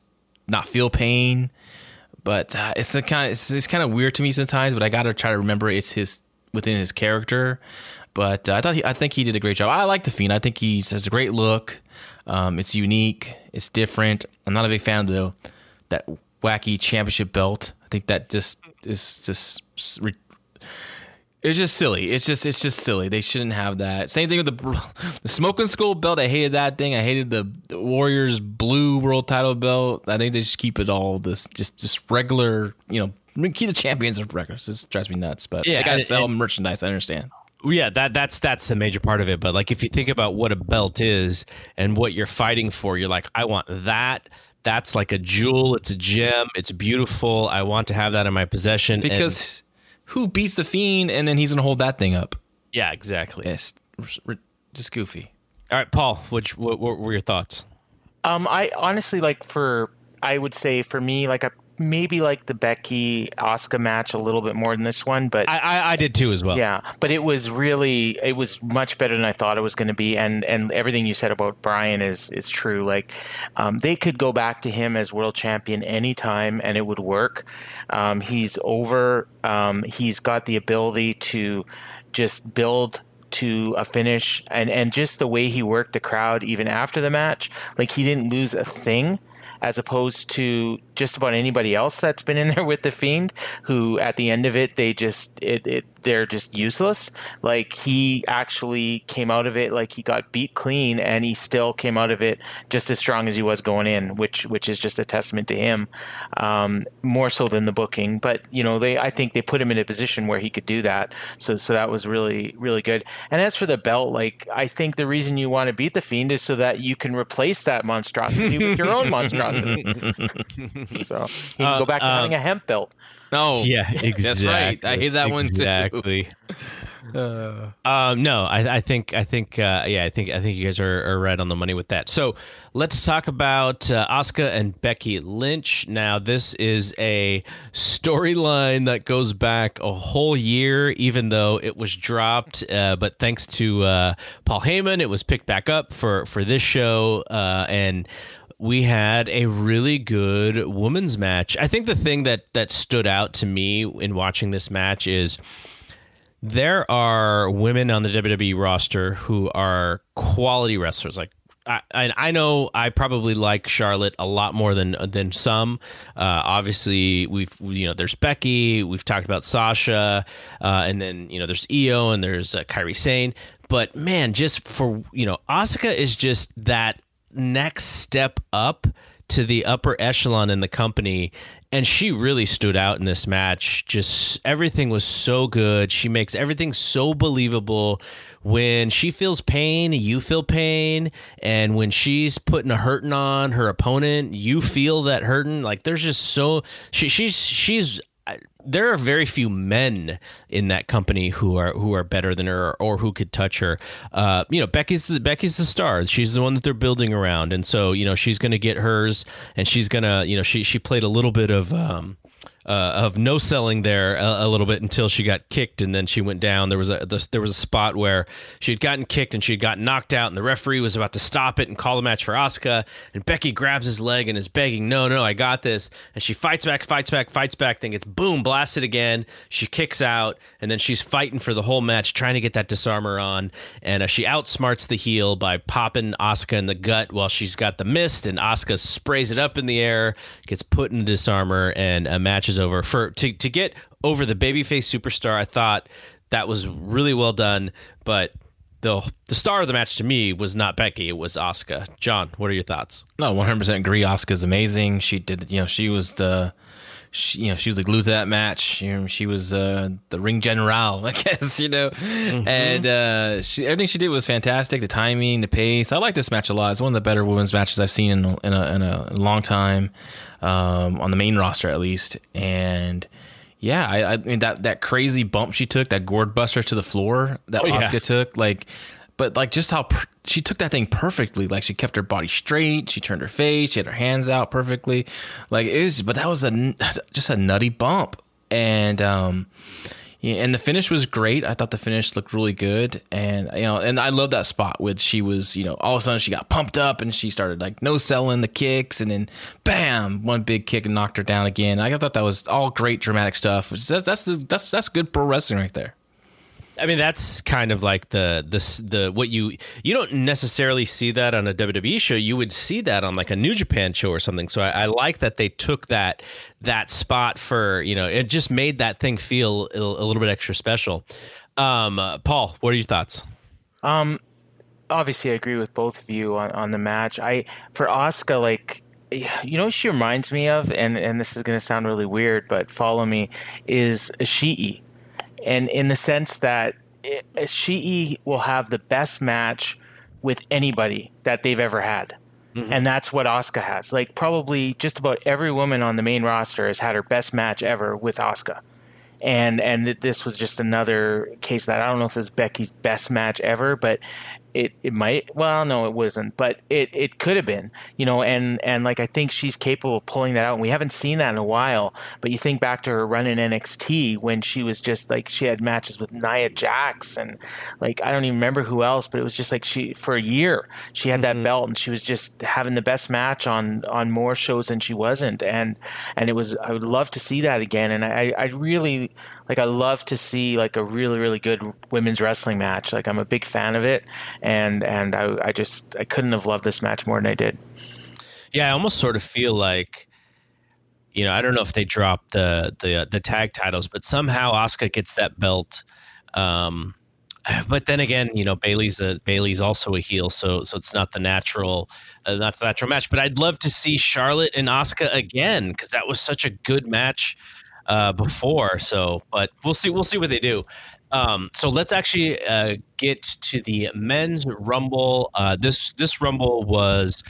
not feel pain but uh, it's a kind of it's, it's kind of weird to me sometimes. But I got to try to remember it's his within his character. But uh, I thought he, I think he did a great job. I like the Fiend. I think he has a great look. Um, it's unique. It's different. I'm not a big fan of the that wacky championship belt. I think that just is just it's just silly. It's just it's just silly. They shouldn't have that. Same thing with the the smoking skull belt. I hated that thing. I hated the Warriors blue world title belt. I think they just keep it all this just just regular. You know, keep the champions of records. This drives me nuts. But yeah, I gotta sell merchandise. I understand. Yeah, that that's that's the major part of it. But like, if you think about what a belt is and what you're fighting for, you're like, I want that that's like a jewel. It's a gem. It's beautiful. I want to have that in my possession. Because and, who beats the fiend and then he's gonna hold that thing up? Yeah, exactly. Yes, just goofy. All right, Paul. Which what, what were your thoughts? Um, I honestly like for I would say for me like I maybe like the Becky Asuka match a little bit more than this one, but I, I, I did too as well. Yeah, but it was really it was much better than I thought it was going to be, and and everything you said about Bryan is is true. Like um, they could go back to him as world champion anytime, and it would work. Um, he's over. Um, he's got the ability to just build to a finish and and just the way he worked the crowd even after the match like he didn't lose a thing as opposed to just about anybody else that's been in there with the fiend who at the end of it they just it, it they're just useless. Like he actually came out of it like he got beat clean and he still came out of it just as strong as he was going in which which is just a testament to him um, more so than the booking. But you know they i think they put him in a position where he could do that. So so that was really really good. And as for the belt like i think the reason you want to beat the fiend is so that you can replace that monstrosity with your own monstrosity so he can uh, go back to uh, having a hemp belt. No, yeah, exactly. That's right. I hate that exactly. one too. Exactly. Uh, um, no, I, I, think I think uh, yeah, I think I think you guys are, are, right on the money with that. So let's talk about uh, Asuka and Becky Lynch. Now, this is a storyline that goes back a whole year, even though it was dropped. Uh, but thanks to uh, Paul Heyman, it was picked back up for for this show, uh, and we had a really good women's match. I think the thing that that stood out to me in watching this match is there are women on the WWE roster who are quality wrestlers. Like I, I know I probably like Charlotte a lot more than than some. Uh, obviously, we've you know there's Becky. We've talked about Sasha, uh, and then you know there's Io and there's uh, Kairi Sane. But man, just for you know, Asuka is just that next step up to the upper echelon in the company. And she really stood out in this match. Just everything was so good. She makes everything so believable. When she feels pain you feel pain. And when she's putting a hurting on her opponent you feel that hurting. Like there's just so she, she's she's there are very few men in that company who are who are better than her or, or who could touch her. Uh, you know, Becky's the Becky's the star. She's the one that they're building around, and so you know she's going to get hers, and she's gonna you know she she played a little bit of. Um, uh, of no selling there a, a, little bit until she got kicked and then she went down. There was a the, there was a spot where she had gotten kicked and she had gotten knocked out and the referee was about to stop it and call the match for Asuka and Becky grabs his leg and is begging, "No, no, I got this." And she fights back, fights back, fights back. Then gets boom blasted again. She kicks out and then she's fighting for the whole match, trying to get that disarmer on. And uh, she outsmarts the heel by popping Asuka in the gut while she's got the mist and Asuka sprays it up in the air, gets put in the disarmer, and a match is over. For to to get over the babyface superstar, I thought that was really well done. But the the star of the match to me was not Becky, it was Asuka. John, what are your thoughts? No, one hundred percent agree. Asuka's amazing. She did, you know, she was the. She, you know, she was the glue to that match. You know, she was uh, the ring general, I guess. You know, mm-hmm. and uh, she, everything she did was fantastic. The timing, the pace. I like this match a lot. It's one of the better women's matches I've seen in, in, a, in a long time um, on the main roster at least. And yeah, I, I, mean that that crazy bump she took, that gourd buster to the floor that oh, Asuka yeah. took, like, but like just how per- she took that thing perfectly. Like she kept her body straight, she turned her face, she had her hands out perfectly. Like it was, but that was a just a nutty bump, and um, Yeah, and the finish was great. I thought the finish looked really good, and you know, and I love that spot with she was, you know, all of a sudden she got pumped up and she started like no selling the kicks, and then bam, one big kick and knocked her down again. I thought that was all great dramatic stuff. That's that's that's that's good pro wrestling right there. I mean, that's kind of like the this the what you you don't necessarily see that on a WWE show. You would see that on like a New Japan show or something. So I, I like that they took that that spot for you know it just made that thing feel a, a little bit extra special. Um, uh, Paul, what are your thoughts? Um, obviously, I agree with both of you on, on the match. I for Asuka like you know, she reminds me of, and and this is going to sound really weird, but follow me, is Ishii and in the sense that Ishii will have the best match with anybody that they've ever had. Mm-hmm. And that's what Asuka has. Like probably just about every woman on the main roster has had her best match ever with Asuka. And and this was just another case that I don't know if it was Becky's best match ever, but it it might well no it wasn't but it it could have been you know and and like I think she's capable of pulling that out and we haven't seen that in a while but you think back to her run in NXT when she was just like she had matches with Nia Jax and like I don't even remember who else but it was just like she for a year she had that mm-hmm. belt and she was just having the best match on on more shows than she wasn't and and it was I would love to see that again and I I really like I love to see like a really really good women's wrestling match like I'm a big fan of it and and I, I just I couldn't have loved this match more than I did. Yeah, I almost sort of feel like you know I don't know if they dropped the the the tag titles, but somehow Asuka gets that belt. Um, but then again, you know Bayley's a Bayley's also a heel, so so it's not the natural, uh, not the natural match. But I'd love to see Charlotte and Asuka again because that was such a good match uh, before. So, but we'll see. We'll see what they do. Um, so let's actually uh, get to the men's rumble. Uh, this this rumble was.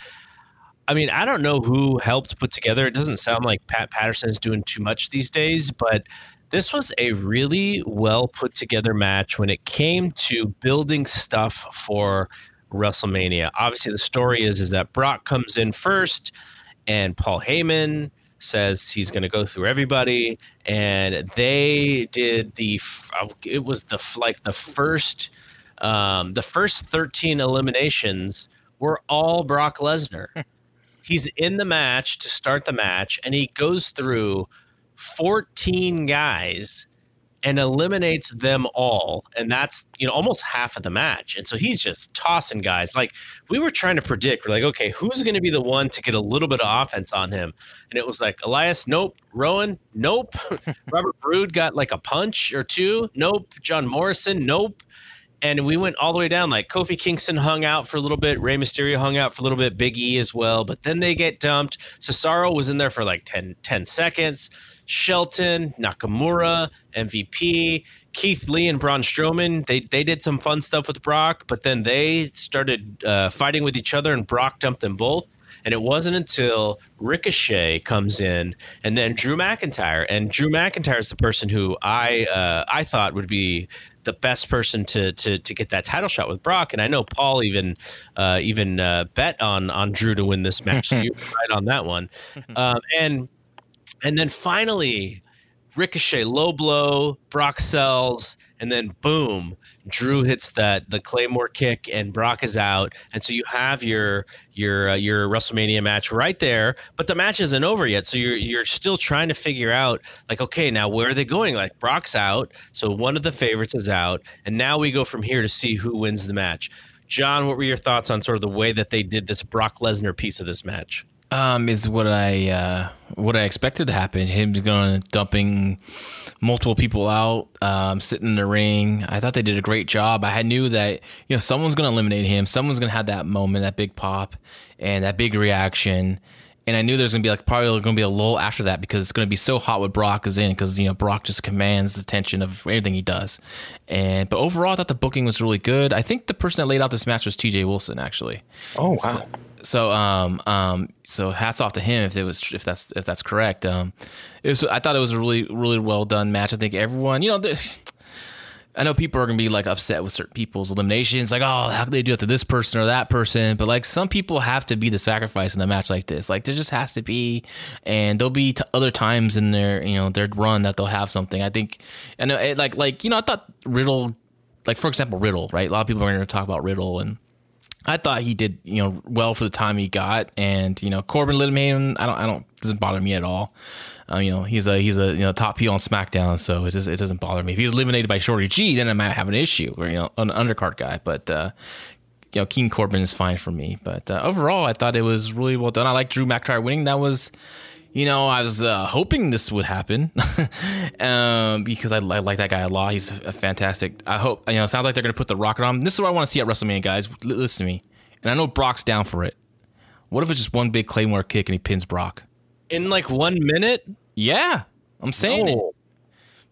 I mean, I don't know who helped put together. It doesn't sound like Pat Patterson is doing too much these days, but this was a really well put together match when it came to building stuff for WrestleMania. Obviously, the story is is that Brock comes in first, and Paul Heyman says he's going to go through everybody, and they did the. Uh, it was the like the first, um, the first thirteen eliminations were all Brock Lesnar. he's in the match to start the match, and he goes through fourteen guys and eliminates them all and that's you know almost half of the match. And so he's just tossing guys. Like we were trying to predict. We're like okay who's going to be the one to get a little bit of offense on him? And it was like elias nope. Rowan nope. Robert Roode got like a punch or two. Nope. John morrison nope and we went all the way down. Like Kofi Kingston hung out for a little bit, Rey Mysterio hung out for a little bit, Big E as well. But then they get dumped. Cesaro was in there for like 10, 10 seconds. Shelton, Nakamura, MVP, Keith Lee, and Braun Strowman. They they did some fun stuff with Brock, but then they started uh, fighting with each other, and Brock dumped them both. And it wasn't until Ricochet comes in, and then Drew McIntyre. And Drew McIntyre is the person who I uh, I thought would be the best person to to to get that title shot with Brock. And I know Paul even uh, even uh, bet on on Drew to win this match. so you right on that one. Um, and and then finally, Ricochet low blow, Brock sells, and then boom, Drew hits that the Claymore kick, and Brock is out, and so you have your your uh, your WrestleMania match right there. But the match isn't over yet, so you're you're still trying to figure out like, okay, now where are they going? Like Brock's out, so one of the favorites is out, and now we go from here to see who wins the match. John, what were your thoughts on sort of the way that they did this Brock Lesnar piece of this match? Um, is what I uh, what I expected to happen. Him going dumping multiple people out, um, sitting in the ring. I thought they did a great job. I knew that you know someone's going to eliminate him. Someone's going to have that moment, that big pop, and that big reaction. And I knew there's going to be like probably going to be a lull after that because it's going to be so hot with Brock is in because you know Brock just commands the attention of everything he does. And but overall, I thought the booking was really good. I think the person that laid out this match was T.J. Wilson actually. Oh wow. So, so um um so hats off to him if it was if that's if that's correct um it was I thought it was a really really well done match I think everyone you know I know people are gonna be like upset with certain people's eliminations, like, oh, how can they do it to this person or that person? But like, some people have to be the sacrifice in a match like this. Like, there just has to be, and there'll be t- other times in their, you know, their run that they'll have something. I think, and it, like, like you know, I thought Riddle, like for example, Riddle, right? A lot of people are gonna talk about Riddle and. I thought he did, you know, well for the time he got, and you know, Corbin him. I don't, I don't, doesn't bother me at all. Uh, you know, he's a he's a you know top heel on SmackDown, so it just it doesn't bother me. If he was eliminated by Shorty G, then I might have an issue, or you know, an undercard guy. But uh, you know, King Corbin is fine for me. But uh, overall, I thought it was really well done. I like Drew McIntyre winning. That was. You know, I was uh, hoping this would happen um, because I, I, like that guy a lot. He's a fantastic. I hope you know. It sounds like they're going to put the rocket on. This is what I want to see at WrestleMania, guys. L- listen to me, and I know Brock's down for it. What if it's just one big Claymore kick and he pins Brock in like one minute? Yeah, I'm saying no. it.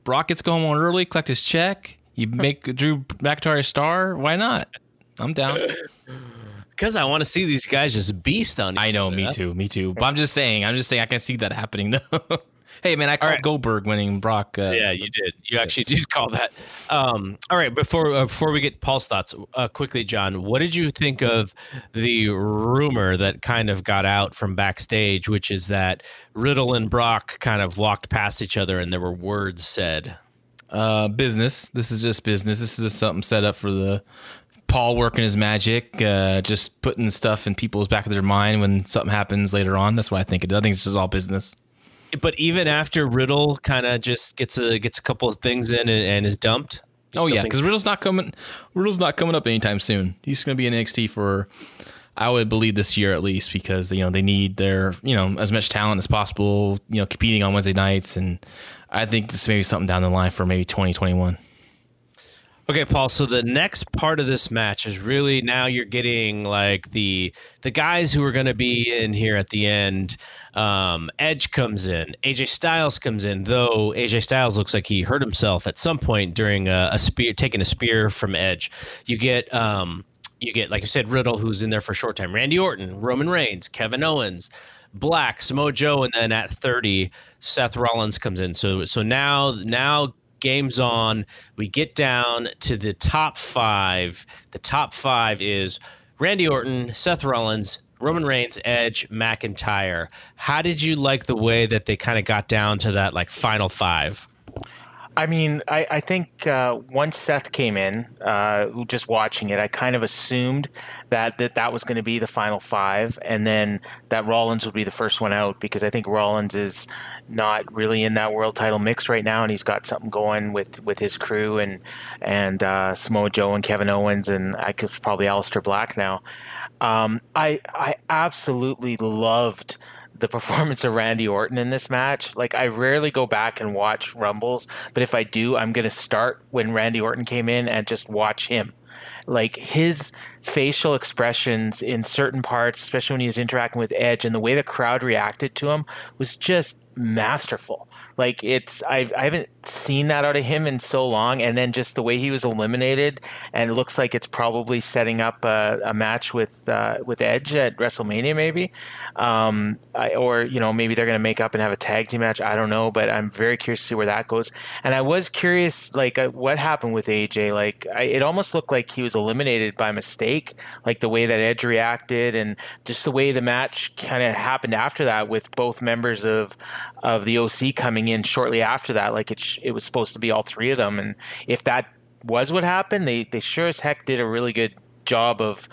Brock gets to go home early, collect his check. You make Drew McIntyre a star. Why not? I'm down. Because I want to see these guys just beast on. I know, me too, me too. But I'm just saying, I'm just saying, I can see that happening though. Hey man, I called right. Goldberg winning Brock. Uh, yeah, you did. You actually did call that. Um, all right, before uh, before we get Paul's thoughts, uh, quickly, John, what did you think of the rumor that kind of got out from backstage, which is that Riddle and Brock kind of walked past each other and there were words said? Uh, business. This is just business. This is just something set up for the Paul working his magic, uh, just putting stuff in people's back of their mind when something happens later on. That's what I think. it. I think it's just all business but even after Riddle kind of just gets a gets a couple of things in and, and is dumped. Oh yeah, because Riddle's not coming. Riddle's not coming up anytime soon. He's going to be in NXT for, I would believe this year at least, because you know they need their you know as much talent as possible. You know, competing on Wednesday nights, and I think this may be something down the line for maybe twenty twenty one. Okay, Paul. So the next part of this match is really now you're getting like the the guys who are going to be in here at the end. Um, Edge comes in, AJ Styles comes in. Though AJ Styles looks like he hurt himself at some point during a, a spear, taking a spear from Edge. You get um, you get like you said, Riddle, who's in there for a short time. Randy Orton, Roman Reigns, Kevin Owens. Black, Samoa Joe, and then at 30, Seth Rollins comes in. So so now now games on. We get down to the top five. The top five is Randy Orton, Seth Rollins, Roman Reigns, Edge, McIntyre. How did you like the way that they kind of got down to that like final five? I mean, I, I think uh, once Seth came in, uh, just watching it, I kind of assumed that that, that was going to be the final five, and then that Rollins would be the first one out because I think Rollins is not really in that world title mix right now, and he's got something going with, with his crew and and uh, Samoa Joe and Kevin Owens, and I could probably Aleister Black now. Um, I I absolutely loved the performance of Randy Orton in this match. Like I rarely go back and watch Rumbles, but if I do, I'm going to start when Randy Orton came in and just watch him. Like his facial expressions in certain parts, especially when he was interacting with Edge and the way the crowd reacted to him was just masterful. Like it's I've, I haven't seen that out of him in so long, and then just the way he was eliminated, and it looks like it's probably setting up a, a match with uh, with Edge at WrestleMania, maybe, um, I, or you know maybe they're going to make up and have a tag team match. I don't know, but I'm very curious to see where that goes. And I was curious, like uh, what happened with AJ. Like I, it almost looked like he was eliminated by mistake, like the way that Edge reacted, and just the way the match kind of happened after that with both members of of the OC coming in shortly after that. Like it, it was supposed to be all three of them, and if that was what happened, they they sure as heck did a really good job of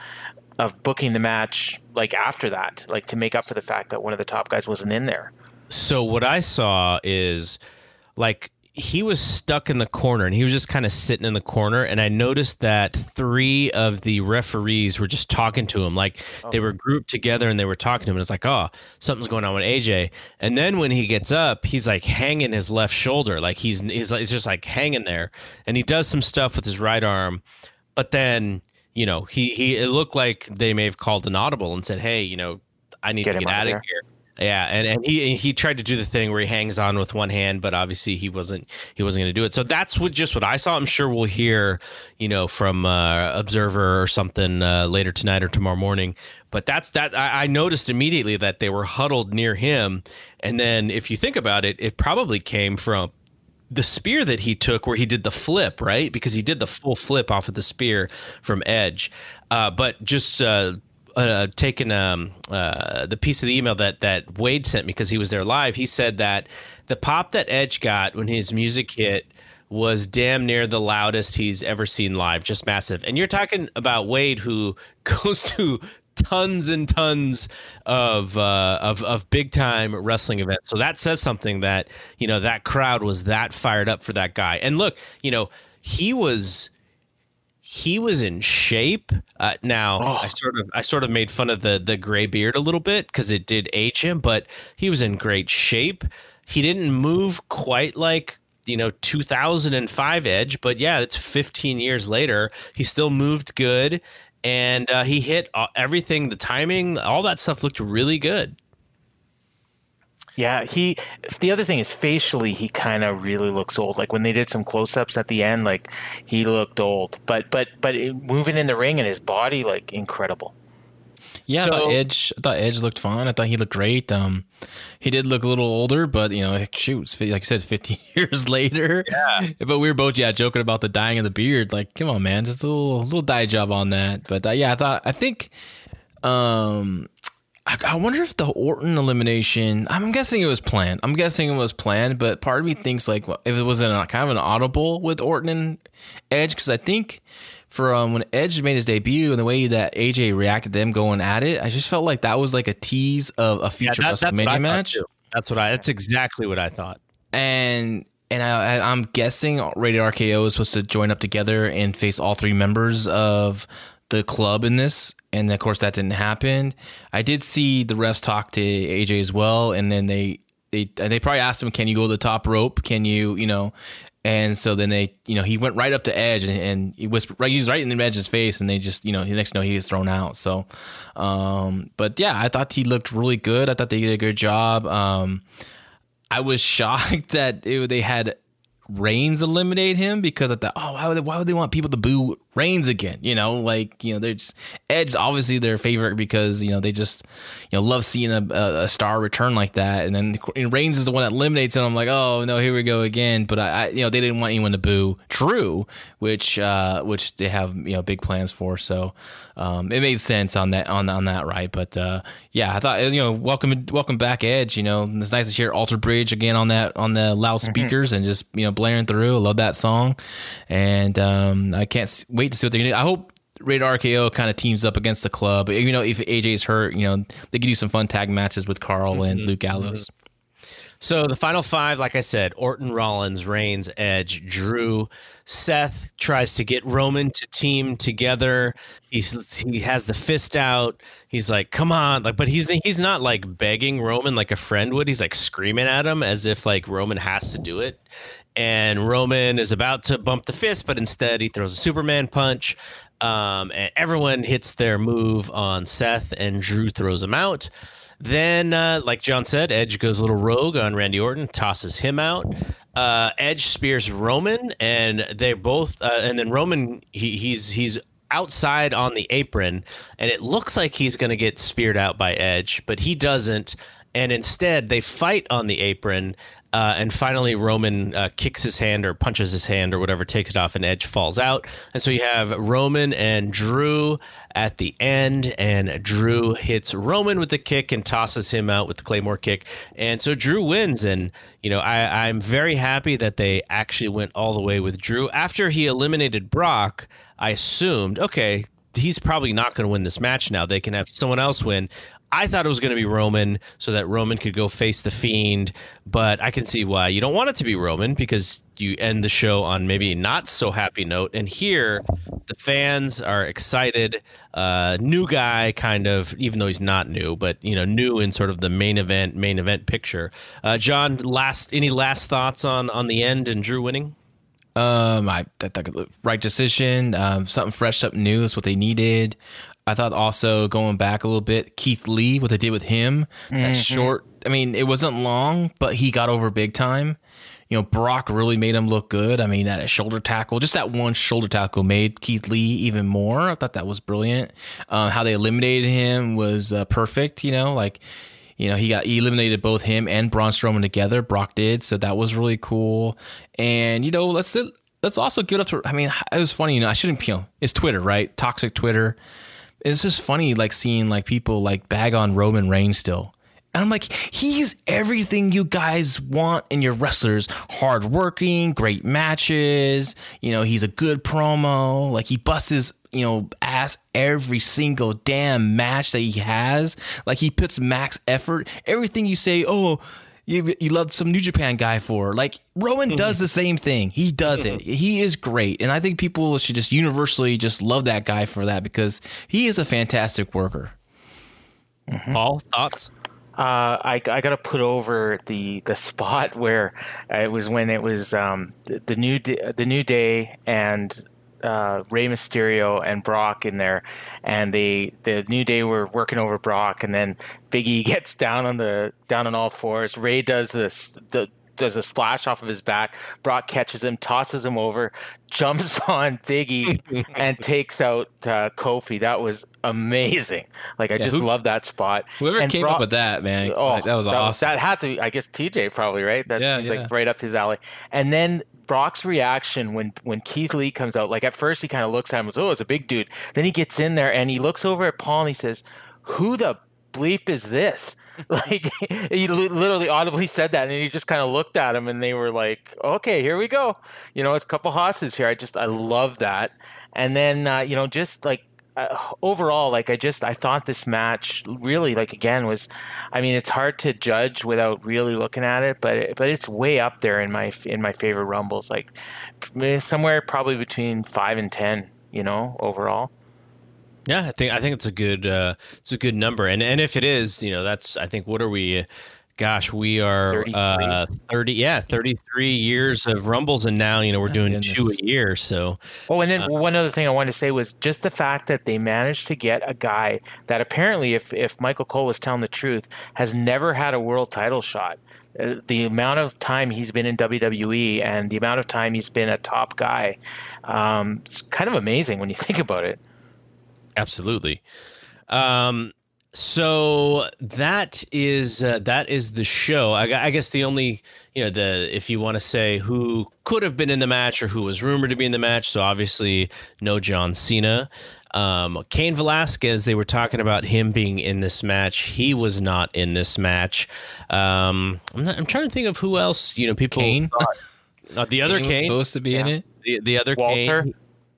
of booking the match like after that, like to make up for the fact that one of the top guys wasn't in there. So what I saw is like he was stuck in the corner and he was just kind of sitting in the corner and i noticed that three of the referees were just talking to him like oh. they were grouped together and they were talking to him and it's like oh something's going on with aj and then when he gets up he's like hanging his left shoulder like he's he's, he's just like hanging there and he does some stuff with his right arm but then you know he he it looked like they may have called an audible and said hey you know i need get to get out of here yeah, and, and he he tried to do the thing where he hangs on with one hand, but obviously he wasn't he wasn't going to do it. So that's what just what I saw. I'm sure we'll hear, you know, from uh, Observer or something uh, later tonight or tomorrow morning. But that's that I, I noticed immediately that they were huddled near him, and then if you think about it, it probably came from the spear that he took where he did the flip, right? Because he did the full flip off of the spear from Edge. Uh, but just uh, uh, taking um, uh, the piece of the email that that Wade sent me because he was there live. He said that the pop that Edge got when his music hit was damn near the loudest he's ever seen live, just massive. And you're talking about Wade, who goes to tons and tons of uh, of of big time wrestling events. So that says something that you know that crowd was that fired up for that guy. And look, you know he was he was in shape. Uh, now oh. I sort of I sort of made fun of the the gray beard a little bit because it did age him, but he was in great shape. He didn't move quite like you know 2005 Edge, but yeah, it's 15 years later. He still moved good, and uh, he hit everything. The timing, all that stuff looked really good. Yeah, he. The other thing is facially, he kind of really looks old. Like when they did some close-ups at the end, like he looked old. But but but moving in the ring and his body, like incredible. Yeah, so, I thought Edge. I thought Edge looked fine. I thought he looked great. Um, he did look a little older, but you know, shoot, like I said, 15 years later. Yeah. But we were both yeah joking about the dying of the beard. Like, come on, man, just a little little dye job on that. But uh, yeah, I thought I think, um, I, I wonder if the Orton elimination. I'm guessing it was planned. I'm guessing it was planned, but part of me thinks like if it was in a kind of an audible with Orton and Edge, because I think from when Edge made his debut and the way that AJ reacted to them going at it, I just felt like that was like a tease of a future yeah, that, WrestleMania match. That's what I. That's exactly what I thought. And and I, am guessing Rated RKO is supposed to join up together and face all three members of the club in this. And of course, that didn't happen. I did see the refs talk to AJ as well, and then they they they probably asked him, "Can you go to the top rope? Can you you know?" And so then they, you know, he went right up to Edge and, and he whispered, right, he was right in the Edge's face, and they just, you know, the next know he was thrown out. So, um, but yeah, I thought he looked really good. I thought they did a good job. Um, I was shocked that it, they had Reigns eliminate him because I thought, oh, why would they, why would they want people to boo Reigns again? You know, like you know, they're just Edge obviously their favorite because you know they just you know love seeing a, a, star return like that, and then and Reigns is the one that eliminates him. I'm like, oh no, here we go again. But I, I you know they didn't want anyone to boo Drew, which uh, which they have you know big plans for. So um, it made sense on that on on that right. But uh, yeah, I thought you know welcome welcome back Edge. You know it's nice to hear Alter Bridge again on that on the loudspeakers mm-hmm. and just you know blaring through. I love that song, and um, I can't wait to see what they're gonna do. I hope Rated RKO kind of teams up against the club. You know, if AJ is hurt, you know they could do some fun tag matches with Karl mm-hmm. and Luke Gallows. Mm-hmm. So the final five, like I said, Orton, Rollins, Reigns, Edge, Drew. Seth tries to get Roman to team together. He's he has the fist out. He's like, "Come on!" Like, but he's he's not like begging Roman like a friend would. He's like screaming at him as if like Roman has to do it. And Roman is about to bump the fist, but instead he throws a Superman punch. Um, and everyone hits their move on Seth, and Drew throws him out. Then, uh, like John said, Edge goes a little rogue on Randy Orton, tosses him out. Uh, Edge spears Roman, and they both, uh, and then Roman he, he's he's outside on the apron, and it looks like he's going to get speared out by Edge, but he doesn't. And instead, they fight on the apron, uh, and finally, Roman uh, kicks his hand or punches his hand or whatever, takes it off, and Edge falls out. And so you have Roman and Drew at the end, and Drew hits Roman with the kick and tosses him out with the Claymore kick. And so Drew wins. And, you know, I, I'm very happy that they actually went all the way with Drew. After he eliminated Brock, I assumed, okay, he's probably not going to win this match now. They can have someone else win. I thought it was going to be Roman so that Roman could go face the Fiend, but I can see why you don't want it to be Roman because you end the show on maybe not so happy note. And here, the fans are excited. Uh, new guy, kind of, even though he's not new, but you know, new in sort of the main event, main event picture. Uh, John, last any last thoughts on on the end and Drew winning? Um, I that, right decision. Um, something fresh, something new is what they needed. I thought also going back a little bit, Keith Lee, what they did with him, mm-hmm. that short. I mean, it wasn't long, but he got over big time. You know, Brock really made him look good. I mean, that shoulder tackle, just that one shoulder tackle made Keith Lee even more. I thought that was brilliant. Uh, how they eliminated him was uh, perfect. You know, like You know, he got he eliminated both him and Braun Strowman together. Brock did, so that was really cool. And you know, let's let's also get up to. I mean, it was funny. You know, I shouldn't. You know, it's Twitter, right? Toxic Twitter. It's just funny, like seeing like people like bag on Roman Reigns still. And I'm like, he's everything you guys want in your wrestlers. Hardworking, great matches. You know, he's a good promo. Like he busts you know, ass every single damn match that he has. Like he puts max effort. Everything you say, oh, you you love some New Japan guy for. Like Rowan mm-hmm. does the same thing. He does it. Mm-hmm. He is great, and I think people should just universally just love that guy for that because he is a fantastic worker. Mm-hmm. Paul, thoughts? Uh, I, I got to put over the the spot where it was when it was um, the, the new the new day and uh, Rey Mysterio and Brock in there, and they the New Day were working over Brock, and then Biggie gets down on the down on all fours. Rey does this the does a splash off of his back. Brock catches him, tosses him over, jumps on Biggie, and takes out uh, Kofi. That was amazing. Like I yeah, just who, love that spot. Whoever and came Brock, up with that, man, oh, like, that was that, awesome. That had to, be, I guess, TJ probably right. That yeah, yeah. like right up his alley. And then Brock's reaction when when Keith Lee comes out, like at first he kind of looks at him as oh, it's a big dude. Then he gets in there and he looks over at Paul and he says, "Who the bleep is this?" like he literally audibly said that, and he just kind of looked at him, and they were like, "Okay, here we go." You know, it's a couple hosses here. I just I love that, and then uh, you know, just like uh, overall, like I just I thought this match really like again was, I mean it's hard to judge without really looking at it, but but it's way up there in my in my favorite rumbles, like somewhere probably between five and ten, you know, overall. Yeah, I think I think it's a good uh, it's a good number, and and if it is, you know, that's I think what are we? Gosh, we are uh, 30, yeah, 33 years of Rumbles, and now, you know, we're doing two a year. So, oh, and then uh, one other thing I wanted to say was just the fact that they managed to get a guy that apparently, if, if Michael Cole was telling the truth, has never had a world title shot. Uh, the amount of time he's been in WWE and the amount of time he's been a top guy, um, it's kind of amazing when you think about it. Absolutely. Um, so that is uh, that is the show. I, I, guess the only you know the if you want to say who could have been in the match or who was rumored to be in the match. So obviously no John Cena. Um, Cain Velasquez, they were talking about him being in this match. He was not in this match. Um, I'm, not, I'm trying to think of who else. You know, people. Kane. Thought, uh, the other Kane supposed to be yeah. in it. The, the other Walter. Kane,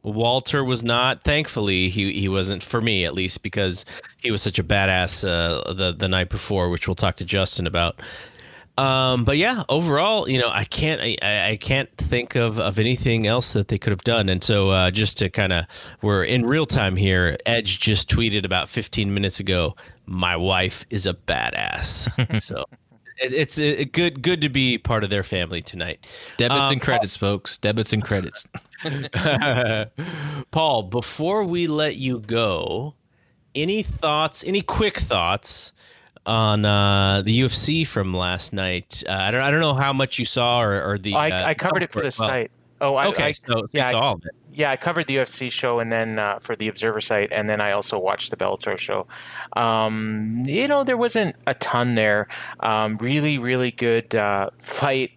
Walter was not. Thankfully, he he wasn't for me at least because he was such a badass uh, the the night before, which we'll talk to Justin about. Um, but yeah, overall, you know, I can't I, I can't think of, of anything else that they could have done. And so, uh, just to kind of we're in real time here. Edge just tweeted about 15 minutes ago. My wife is a badass. so it's a, good good to be part of their family tonight. Debits um, and credits, folks. Debits and credits. Paul, before we let you go, any thoughts? Any quick thoughts? on uh, the UFC from last night. Uh, I don't I don't know how much you saw or, or the. I, uh, I covered it for the well, site. Oh, I, okay. I, so yeah, I, all of it. Yeah, I covered the UFC show and then uh, for the Observer site, and then I also watched the Bellator show. Um, you know, there wasn't a ton there. Um, really, really good uh, fight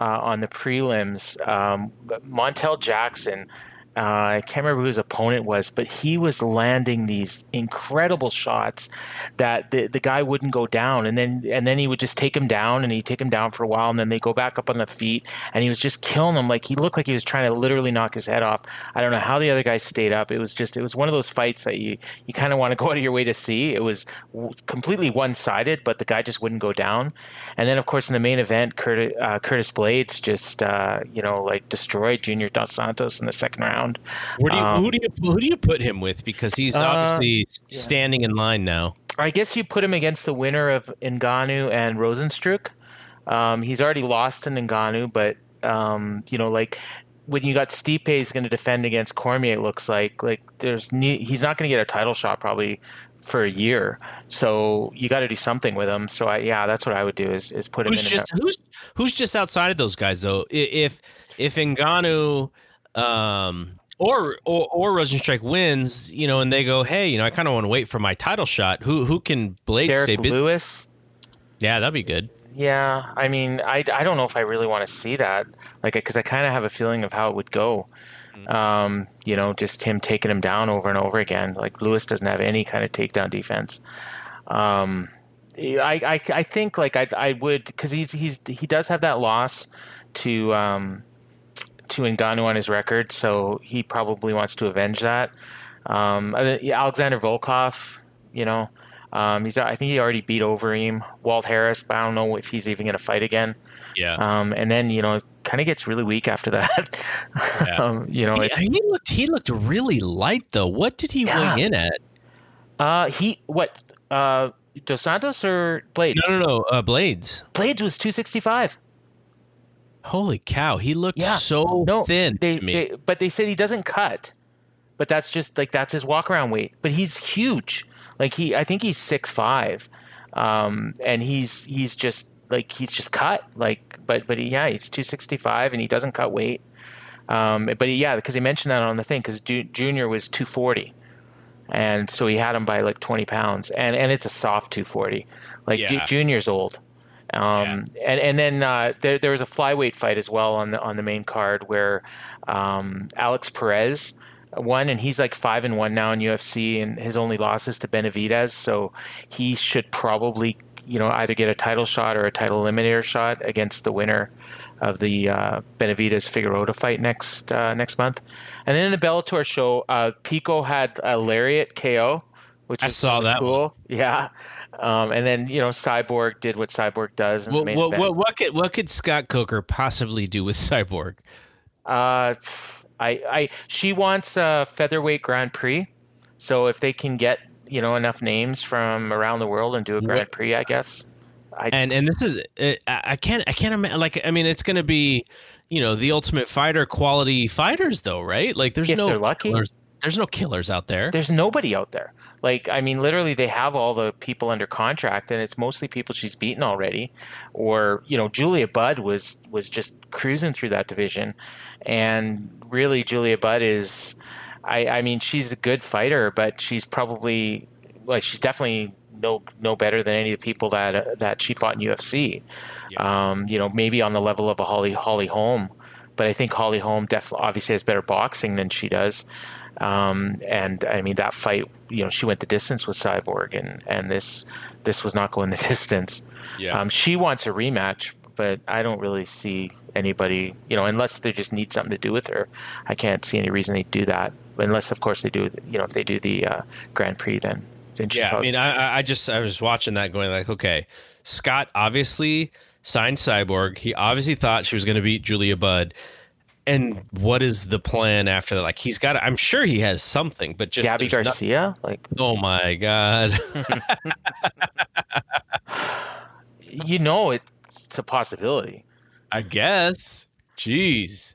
uh, on the prelims. Um, Montel Jackson uh, I can't remember who his opponent was, but he was landing these incredible shots that the, the guy wouldn't go down, and then and then he would just take him down, and he'd take him down for a while, and then they go back up on the feet, and he was just killing him. Like he looked like he was trying to literally knock his head off. I don't know how the other guy stayed up. It was just it was one of those fights that you you kind of want to go out of your way to see. It was completely one sided, but the guy just wouldn't go down. And then of course in the main event, Curtis, uh, Curtis Blaydes just uh, you know like destroyed Junior Dos Santos in the second round around. Where do you, um, who do you who do you put him with? Because he's uh, obviously uh, yeah. standing in line now. I guess you put him against the winner of Ngannou and Rozenstruik. Um, he's already lost in Ngannou, but um, you know, like when you got Stipe is going to defend against Cormier, it looks like like there's he's not going to get a title shot probably for a year. So you got to do something with him. So I, yeah, that's what I would do is is put who's him in. Just, who's who's just outside of those guys though? If if Ngannou um, or or or Rozenstruik wins, you know, and they go, hey, you know, I kind of want to wait for my title shot. Who who can Blade Derrick stay busy? Lewis. Yeah, that'd be good. Yeah, I mean, I, I don't know if I really want to see that, like, because I kind of have a feeling of how it would go. Um, you know, just him taking him down over and over again. Like Lewis doesn't have any kind of takedown defense. Um, I, I, I think like I, I would because he's he's he does have that loss to um, to Ngannou on his record, so he probably wants to avenge that. Um, Alexander Volkov, you know, um, he's I think he already beat Overeem. Walt Harris, but I don't know if he's even going to fight again. Yeah. Um, and then you know, it kind of gets really weak after that. Yeah. um, you know, he, he looked he looked really light though. What did he Yeah. weigh in at? uh, he what uh, Dos Santos or Blade? No, no, no. Uh, Blaydes. Blaydes was two sixty five. Holy cow! He looked Yeah. so No, thin they, to me. they- but they said he doesn't cut. But that's just like that's his walk around weight. But he's huge. Like he, I think he's six five, um, and he's he's just like he's just cut. Like, but but yeah, he's two sixty five, and he doesn't cut weight. Um, but he, yeah, because he mentioned that on the thing, because Ju- Junior was two forty, and so he had him by like twenty pounds, and and it's a soft two forty. Like Ju- Yeah. Junior's old. Um, and and then uh, there there was a flyweight fight as well on the on the main card where um, Alex Perez won, and he's like five and one now in UFC, and his only loss is to Benavidez, so he should probably you know either get a title shot or a title eliminator shot against the winner of the uh, Benavidez Figueroa fight next uh, next month. And then in the Bellator show, uh, Pico had a lariat KO. Which I saw really that cool. Yeah, um, and then you know Cyborg did what Cyborg does What, what, what, what could what could Scott Coker possibly do with Cyborg? Uh, I, I, she wants a featherweight Grand Prix. So if they can get you know enough names from around the world and do a Grand Prix, I guess. I, And and this is uh, I can't I can't imagine like I mean it's going to be you know the Ultimate Fighter quality fighters though right like there's If no lucky. killers, there's no killers out there. there's nobody out there. Like, I mean, literally, they have all the people under contract, and it's mostly people she's beaten already. Or, you know, Julia Budd was was just cruising through that division, and really, Julia Budd is, I, I mean, she's a good fighter, but she's probably, like, she's definitely no no better than any of the people that uh, that she fought in UFC. Um, you know, maybe on the level of a Holly Holly Holm, but I think Holly Holm definitely obviously has better boxing than she does. Um, and I mean that fight, you know, she went the distance with Cyborg, and and this this was not going the distance. Yeah. Um, she wants a rematch, but I don't really see anybody, you know, unless they just need something to do with her. I can't see any reason they do that, unless of course they do, you know, if they do the uh, Grand Prix, then. then Yeah, I mean, I, I- I just I was watching that, going like, okay, Scott obviously signed Cyborg. He obviously thought she was going to beat Julia Budd. And what is the plan after that? Like, he's got. I'm sure he has something, but just Gabi there's no- Garcia, like oh my god! you know, it, it's a possibility. I guess. Jeez.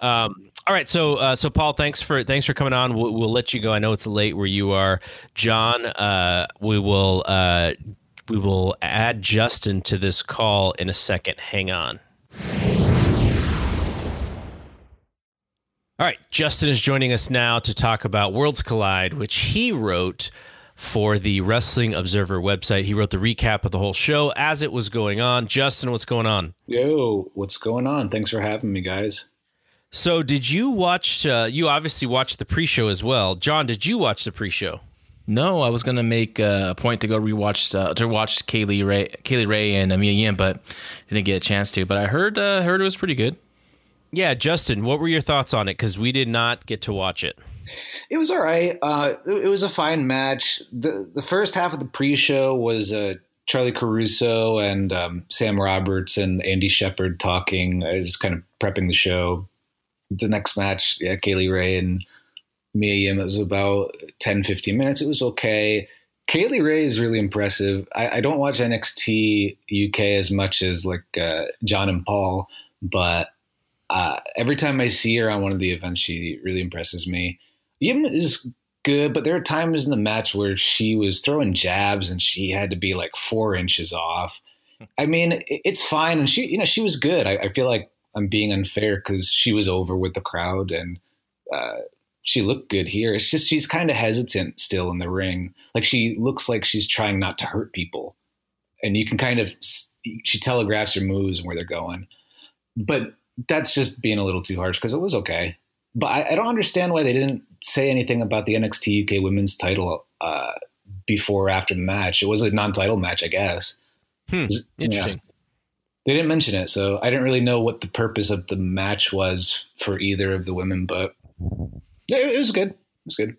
Um, all right, so uh, so Paul, thanks for thanks for coming on. We'll, we'll let you go. I know it's late where you are, John. Uh, we will uh, we will add Justin to this call in a second. Hang on. All right, Justin is joining us now to talk about Worlds Collide, which he wrote for the Wrestling Observer website. He wrote the recap of the whole show as it was going on. Justin, what's going on? Yo, what's going on? Thanks for having me, guys. So, did you watch? Uh, you obviously watched the pre-show as well. John, did you watch the pre-show? No, I was gonna make uh, a point to go rewatch uh, to watch Kaylee Ray, Kaylee Ray and Amia Yim, but didn't get a chance to. But I heard uh, heard it was pretty good. Yeah, Justin, what were your thoughts on it? Because we did not get to watch it. It was all right. Uh, it, it was a fine match. the The first half of the pre-show was uh, Charly Caruso and um, Sam Roberts and Andy Shepherd talking, uh, just kind of prepping the show. The next match, yeah, Kaylee Ray and Mia Yim. It was about 10, 15 minutes. It was okay. Kaylee Ray is really impressive. I, I don't watch NXT UK as much as like uh, John and Paul, but uh, every time I see her on one of the events, she really impresses me. Yim is good, but there are times in the match where she was throwing jabs and she had to be like four inches off. I mean, it's fine, and she, you know, she was good. I, I feel like I'm being unfair because she was over with the crowd and uh, she looked good here. It's just she's kind of hesitant still in the ring. Like she looks like she's trying not to hurt people, and you can kind of she telegraphs her moves and where they're going. But that's just being a little too harsh because it was okay. But I, I, don't understand why they didn't say anything about the NXT UK Women's Title uh, before or after the match. It was a non-title match, I guess. Hmm, interesting. Yeah. They didn't mention it, so I didn't really know what the purpose of the match was for either of the women. But yeah, it was good. It was good.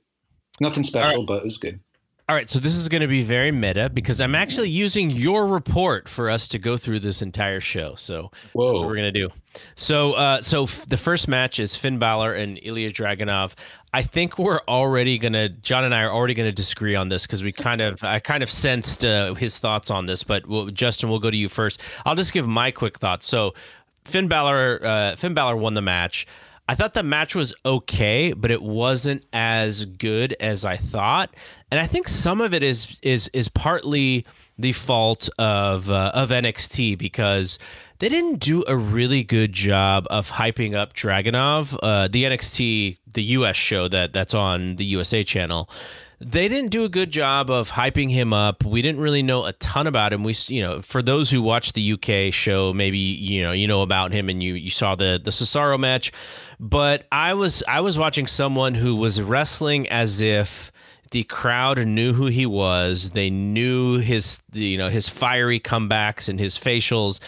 Nothing special, right. but it was good. All right, so this is going to be very meta because I'm actually using your report for us to go through this entire show. So Whoa. that's what we're going to do. So, uh, so f- the first match is Finn Balor and Ilya Dragunov. I think we're already going to John and I are already going to disagree on this because we kind of I kind of sensed uh, his thoughts on this. But we'll, Justin, we'll go to you first. I'll just give my quick thoughts. So, Finn Balor, uh, Finn Balor won the match. I thought the match was okay, but it wasn't as good as I thought, and I think some of it is is is partly the fault of uh, of NXT because they didn't do a really good job of hyping up Dragunov, uh, the NXT the US show that that's on the USA channel they didn't do a good job of hyping him up. We didn't really know a ton about him. We, you know, for those who watched the UK show, maybe you know you know about him and you you saw the the Cesaro match, but I was I was watching someone who was wrestling as if the crowd knew who he was. They knew his you know his fiery comebacks and his facials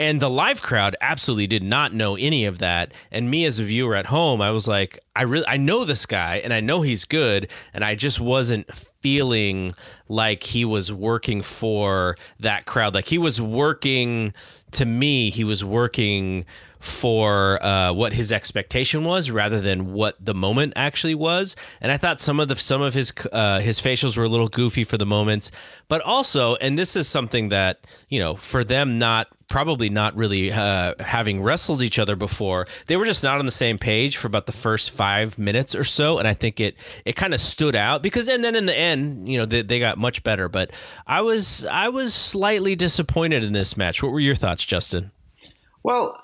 and the live crowd absolutely did not know any of that. And me as a viewer at home, I was like, I really I know this guy and I know he's good. And I just wasn't feeling like he was working for that crowd. Like he was working to me, he was working for uh, what his expectation was rather than what the moment actually was. And I thought some of the some of his uh, his facials were a little goofy for the moments, but also, and this is something that you know, for them not probably not really uh, having wrestled each other before, they were just not on the same page for about the first five minutes or so, and I think it it kind of stood out because and then in the end, you know, they, they got much better. But I was I was slightly disappointed in this match. What were your thoughts, Justin? Well,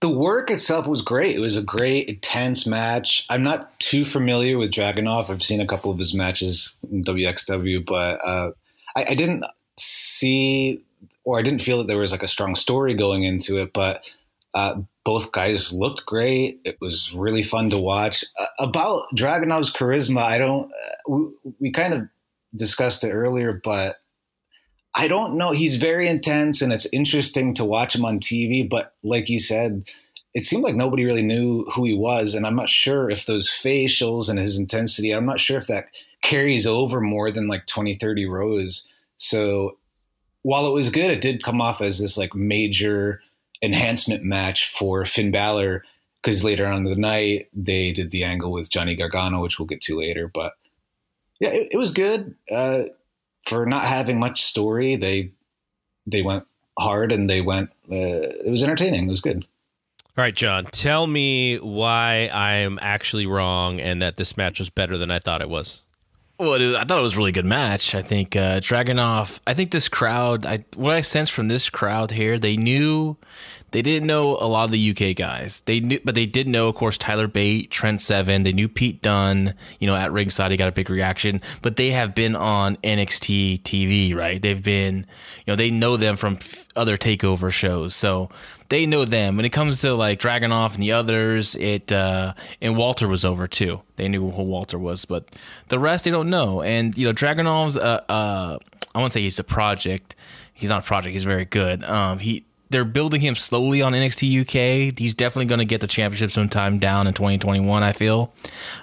the work itself was great. It was a great, intense match. I'm not too familiar with Dragunov. I've seen a couple of his matches in WXW, but uh, I, I, didn't see or I didn't feel that there was like a strong story going into it. But uh, both guys looked great. It was really fun to watch. Uh, about Dragunov's charisma, I don't. Uh, we, we kind of discussed it earlier, but I don't know. He's very intense, and it's interesting to watch him on TV. But like you said, it seemed like nobody really knew who he was, and I'm not sure if those facials and his intensity. I'm not sure if that carries over more than like 20, 30 rows. So while it was good, it did come off as this like major enhancement match for Finn Balor because later on in the night they did the angle with Johnny Gargano, which we'll get to later. But yeah, it, it was good. Uh, for not having much story, they they went hard and they went. Uh, it was entertaining. It was good. All right, John, tell me why I'm actually wrong and that this match was better than I thought it was. Well, was, I thought it was a really good match. I think uh, Dragunov. I think this crowd. I what I sense from this crowd here, they knew they didn't know a lot of the UK guys. They knew, but they did know, of course, Tyler Bate, Trent Seven. They knew Pete Dunne. You know, at ringside, he got a big reaction. But they have been on NXT TV, right? They've been, you know, they know them from other takeover shows, so they know them. When it comes to like Dragunov and the others, it uh, and Walter was over too. They knew who Walter was, but the rest they don't know. And you know, Dragunov's uh, uh, I won't say he's a project. He's not a project. He's very good. Um, he they're building him slowly on NXT UK. He's definitely going to get the championship sometime down in 2021. I feel.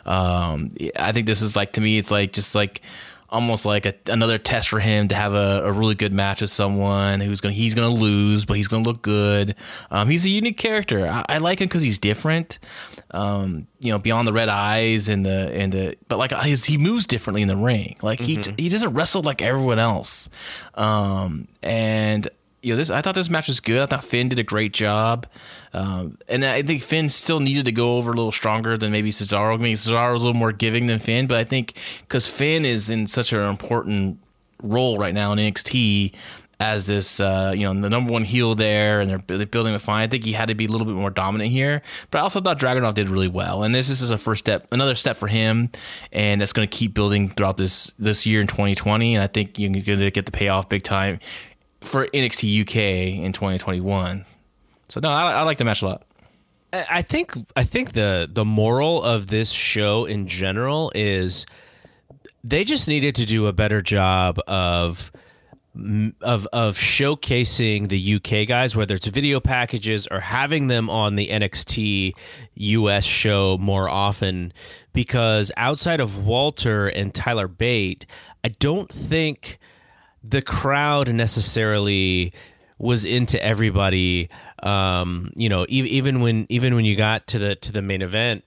Um, I think this is like to me, it's like just like almost like a, another test for him to have a, a, really good match with someone who's going he's going to lose, but he's going to look good. Um, he's a unique character. I, I like him because he's different. Um, you know, beyond the red eyes and the and the, but like his, he moves differently in the ring. Like mm-hmm. he he doesn't wrestle like everyone else. Um, and you know, this I thought this match was good. I thought Finn did a great job, um, and I think Finn still needed to go over a little stronger than maybe Cesaro. I mean, Cesaro was a little more giving than Finn, but I think because Finn is in such an important role right now in NXT as this, uh, you know, the number one heel there, and they're building a fine. I think he had to be a little bit more dominant here, but I also thought Dragunov did really well, and this, this is a first step, another step for him, and that's going to keep building throughout this this year in 2020. And I think you're going to get the payoff big time for NXT UK in 2021. So no, I, I like the match a lot. I think I think the the moral of this show in general is they just needed to do a better job of of of showcasing the UK guys, whether it's video packages or having them on the NXT US show more often, because outside of Walter and Tyler Bate, I don't think the crowd necessarily was into everybody. Um, you know, e- even when even when you got to the to the main event,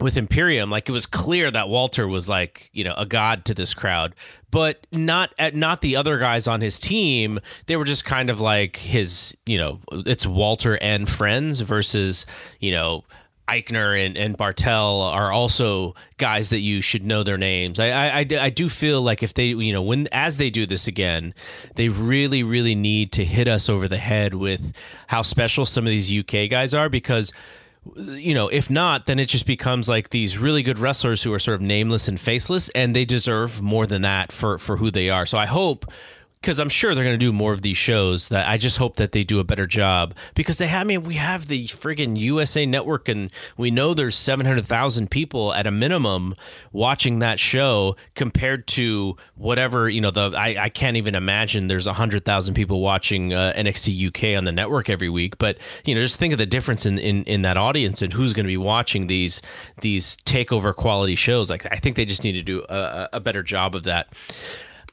with Imperium, like it was clear that Walter was like you know a god to this crowd, but not at not the other guys on his team. They were just kind of like his you know it's Walter and friends versus you know Aichner and, and Barthel are also guys that you should know their names. I, I, I, do feel like if they, you know, when as they do this again, they really, really need to hit us over the head with how special some of these UK guys are because you know, if not, then it just becomes like these really good wrestlers who are sort of nameless and faceless, and they deserve more than that for for who they are. So I hope because I'm sure they're going to do more of these shows. That I just hope that they do a better job because they have. I mean, we have the friggin' USA Network, and we know there's 700,000 people at a minimum watching that show compared to whatever you know. The I, I can't even imagine there's 100,000 people watching uh, NXT UK on the network every week. But you know, just think of the difference in in, in that audience and who's going to be watching these these takeover quality shows. Like I think they just need to do a, a better job of that.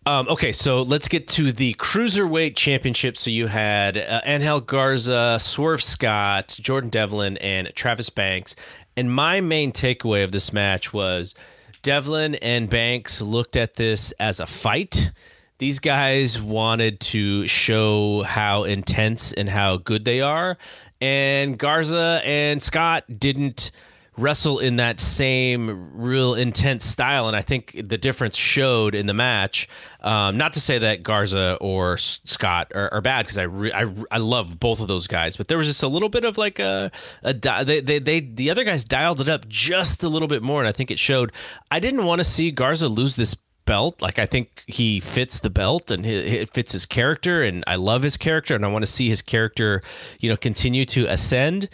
Um, okay, so let's get to the cruiserweight championship. So you had uh, Angel Garza, Swerve Scott, Jordan Devlin, and Travis Banks. And my main takeaway of this match was Devlin and Banks looked at this as a fight. These guys wanted to show how intense and how good they are. And Garza and Scott didn't wrestle in that same real intense style and i think the difference showed in the match um, not to say that garza or scott are, are bad because I, re- I i love both of those guys but there was just a little bit of like a, a di- they, they they the other guys dialed it up just a little bit more and i think it showed i didn't want to see garza lose this belt. Like I think he fits the belt and it fits his character, and I love his character, and I want to see his character, you know, continue to ascend.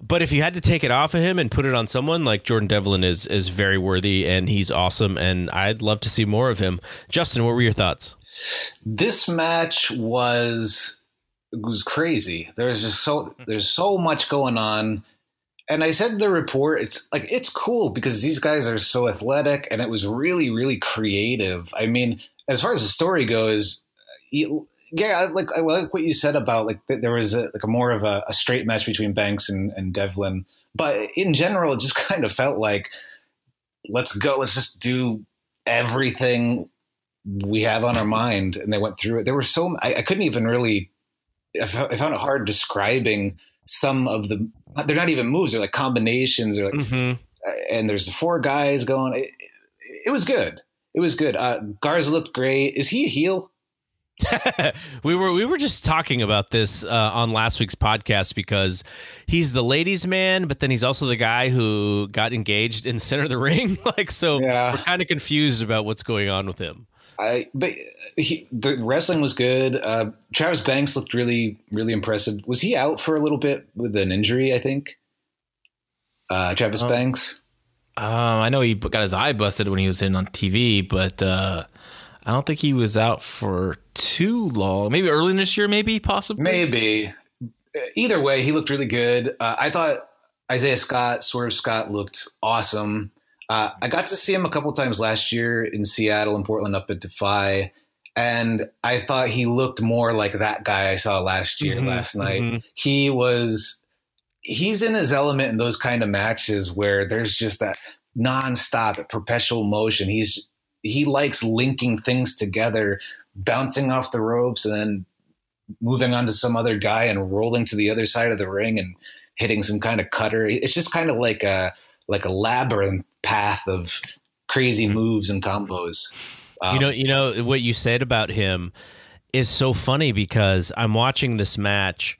But if you had to take it off of him and put it on someone like Jordan Devlin is is very worthy and he's awesome and I'd love to see more of him. Justin, what were your thoughts? This match was was crazy. There's just so there's so much going on. And I said the report, it's like it's cool because these guys are so athletic and it was really, really creative. I mean, as far as the story goes, yeah, like I like what you said about like there was a, like a more of a, a straight match between Banks and, and Devlin, but in general, it just kind of felt like let's go, let's just do everything we have on our mind, and they went through it. There were so I, I couldn't even really. I found, I found, it hard describing some of the. They're not even moves; they're like combinations. Or like, mm-hmm. and there's the four guys going. It, it, it was good. It was good. Uh, Garza looked great. Is he a heel? we were we were just talking about this uh, on last week's podcast because he's the ladies' man, but then he's also the guy who got engaged in the center of the ring. like, so yeah. we're kind of confused about what's going on with him. I but he, the wrestling was good. Uh, Travis Banks looked really really impressive. Was he out for a little bit with an injury? I think. Uh, Travis um, Banks. Um, I know he got his eye busted when he was in on TV, but. I don't think he was out for too long. Maybe early this year, maybe possibly. Maybe. Either way, he looked really good. Uh, I thought Isaiah Scott, Swerve Scott, looked awesome. Uh, I got to see him a couple times last year in Seattle and Portland up at Defy, and I thought he looked more like that guy I saw last year, mm-hmm, last night. Mm-hmm. He was, he's in his element in those kind of matches where there's just that nonstop, perpetual motion. He's he likes linking things together, bouncing off the ropes and then moving on to some other guy and rolling to the other side of the ring and hitting some kind of cutter. It's just kind of like a like a labyrinth path of crazy moves and combos. Um, you know, you know what you said about him is so funny because I'm watching this match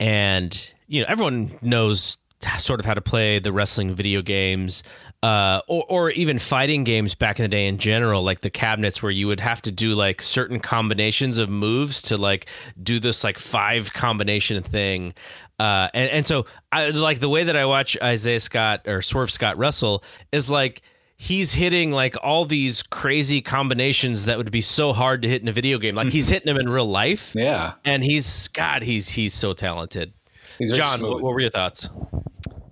and you know everyone knows sort of how to play the wrestling video games uh, or, or even fighting games back in the day in general, like the cabinets where you would have to do like certain combinations of moves to like do this like five combination thing. Uh, and, and so I like the way that I watch Isaiah Scott or Swerve Scott Russell is like he's hitting like all these crazy combinations that would be so hard to hit in a video game. Like he's hitting them in real life. Yeah. And he's God, he's he's so talented. He's John, what, what were your thoughts?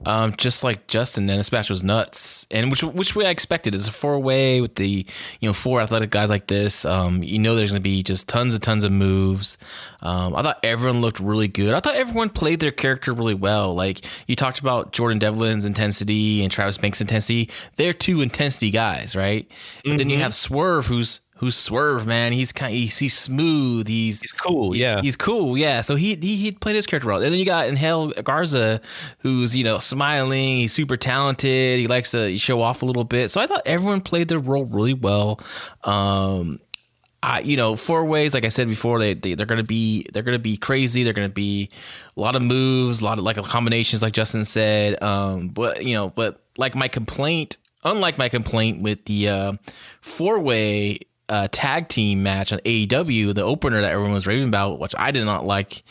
Um, just like Justin, and this match was nuts, and which which way I expected is a four way with the you know four athletic guys like this. Um, you know, there's going to be just tons and tons of moves. Um, I thought everyone looked really good. I thought everyone played their character really well. Like you talked about Jordan Devlin's intensity and Travis Banks' intensity. They're two intensity guys, right? And then you have Swerve, who's who's Swerve, man. He's kind he's, he's smooth. He's He's cool, yeah. He's cool, yeah. So he he, he played his character well. And then you got Angel Garza, who's you know smiling. He's super talented. He likes to show off a little bit. So I thought everyone played their role really well. Um, I, you know, four ways. Like I said before, they, they they're gonna be they're gonna be crazy. They're gonna be a lot of moves, a lot of like combinations, like Justin said. Um, but you know, but like my complaint, unlike my complaint with the uh, four way uh, tag team match on AEW, the opener that everyone was raving about, which I did not like.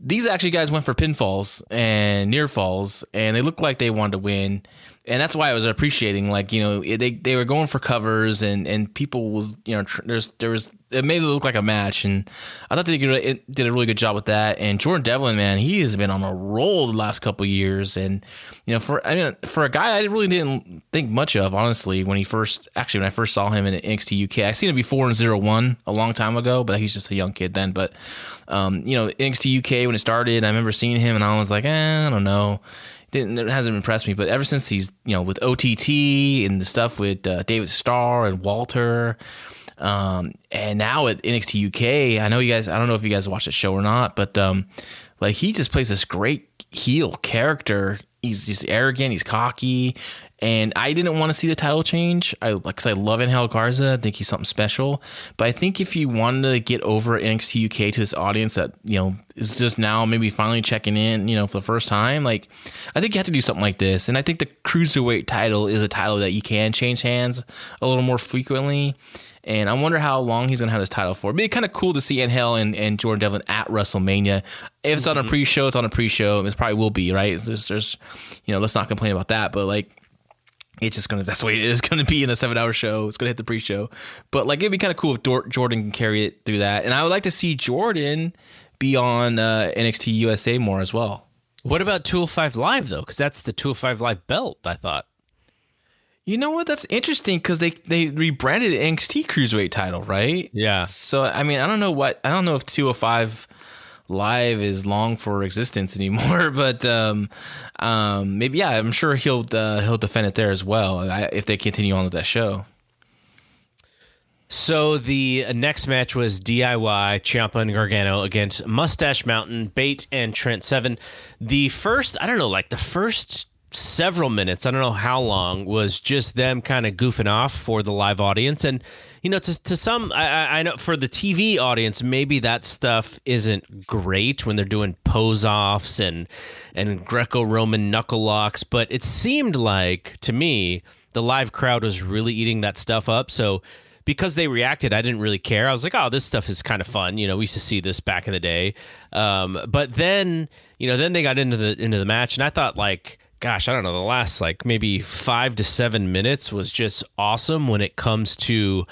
These actually guys went for pinfalls and near falls, and they looked like they wanted to win and that's why I was appreciating, like you know, they they were going for covers, and and people was you know, tr- there's there was it made it look like a match, and I thought they did, a really good job with that. And Jordan Devlin, man, he has been on a roll the last couple years, and you know, for I mean, for a guy I really didn't think much of, honestly, when he first actually when I first saw him in NXT UK, I seen him before in Zero One a long time ago, but he's just a young kid then, but. Um, you know, NXT UK when it started, I remember seeing him and I was like, eh, I don't know didn't it hasn't impressed me. But ever since he's you know with OTT and the stuff with uh, David Starr and Walter, um, and now at NXT UK, I know you guys. I don't know if you guys watch the show or not, but um, like he just plays this great heel character. He's just arrogant. He's cocky. And I didn't want to see the title change. I like cause I love Angel Garza. I think he's something special. But I think if you wanted to get over NXT UK to this audience that you know is just now maybe finally checking in, you know, for the first time, like I think you have to do something like this. And I think the cruiserweight title is a title that you can change hands a little more frequently. And I wonder how long he's gonna have this title for. It'd be kind of cool to see Angel and, and Jordan Devlin at WrestleMania. If it's on a pre-show, it's on a pre-show. It probably will be, right? It's just, there's, you know, let's not complain about that. But like, it's just gonna that's the way it is gonna be in a seven hour show. It's gonna hit the pre show, but like it'd be kind of cool if Dor- Jordan can carry it through that. And I would like to see Jordan be on uh, NXT USA more as well. What about 205 Live though? Because that's the 205 Live belt. I thought. You know what? That's interesting because they they rebranded NXT Cruiserweight title, right? Yeah. So I mean, I don't know what I don't know if 205 live is long for existence anymore but um um maybe yeah i'm sure he'll uh, he'll defend it there as well I, if they continue on with that show So the next match was DIY Ciampa and Gargano against Mustache Mountain, Bate, and Trent Seven. The first, I don't know, like the first several minutes, I don't know how long, was just them kind of goofing off for the live audience. And you know, to to some, I, I know for the TV audience, maybe that stuff isn't great when they're doing pose offs and and Greco-Roman knuckle locks. But it seemed like to me the live crowd was really eating that stuff up. So because they reacted, I didn't really care. I was like, oh, this stuff is kind of fun. You know, we used to see this back in the day. Um, but then, you know, then they got into the into the match, and I thought like, gosh, I don't know, the last like maybe five to seven minutes was just awesome when it comes to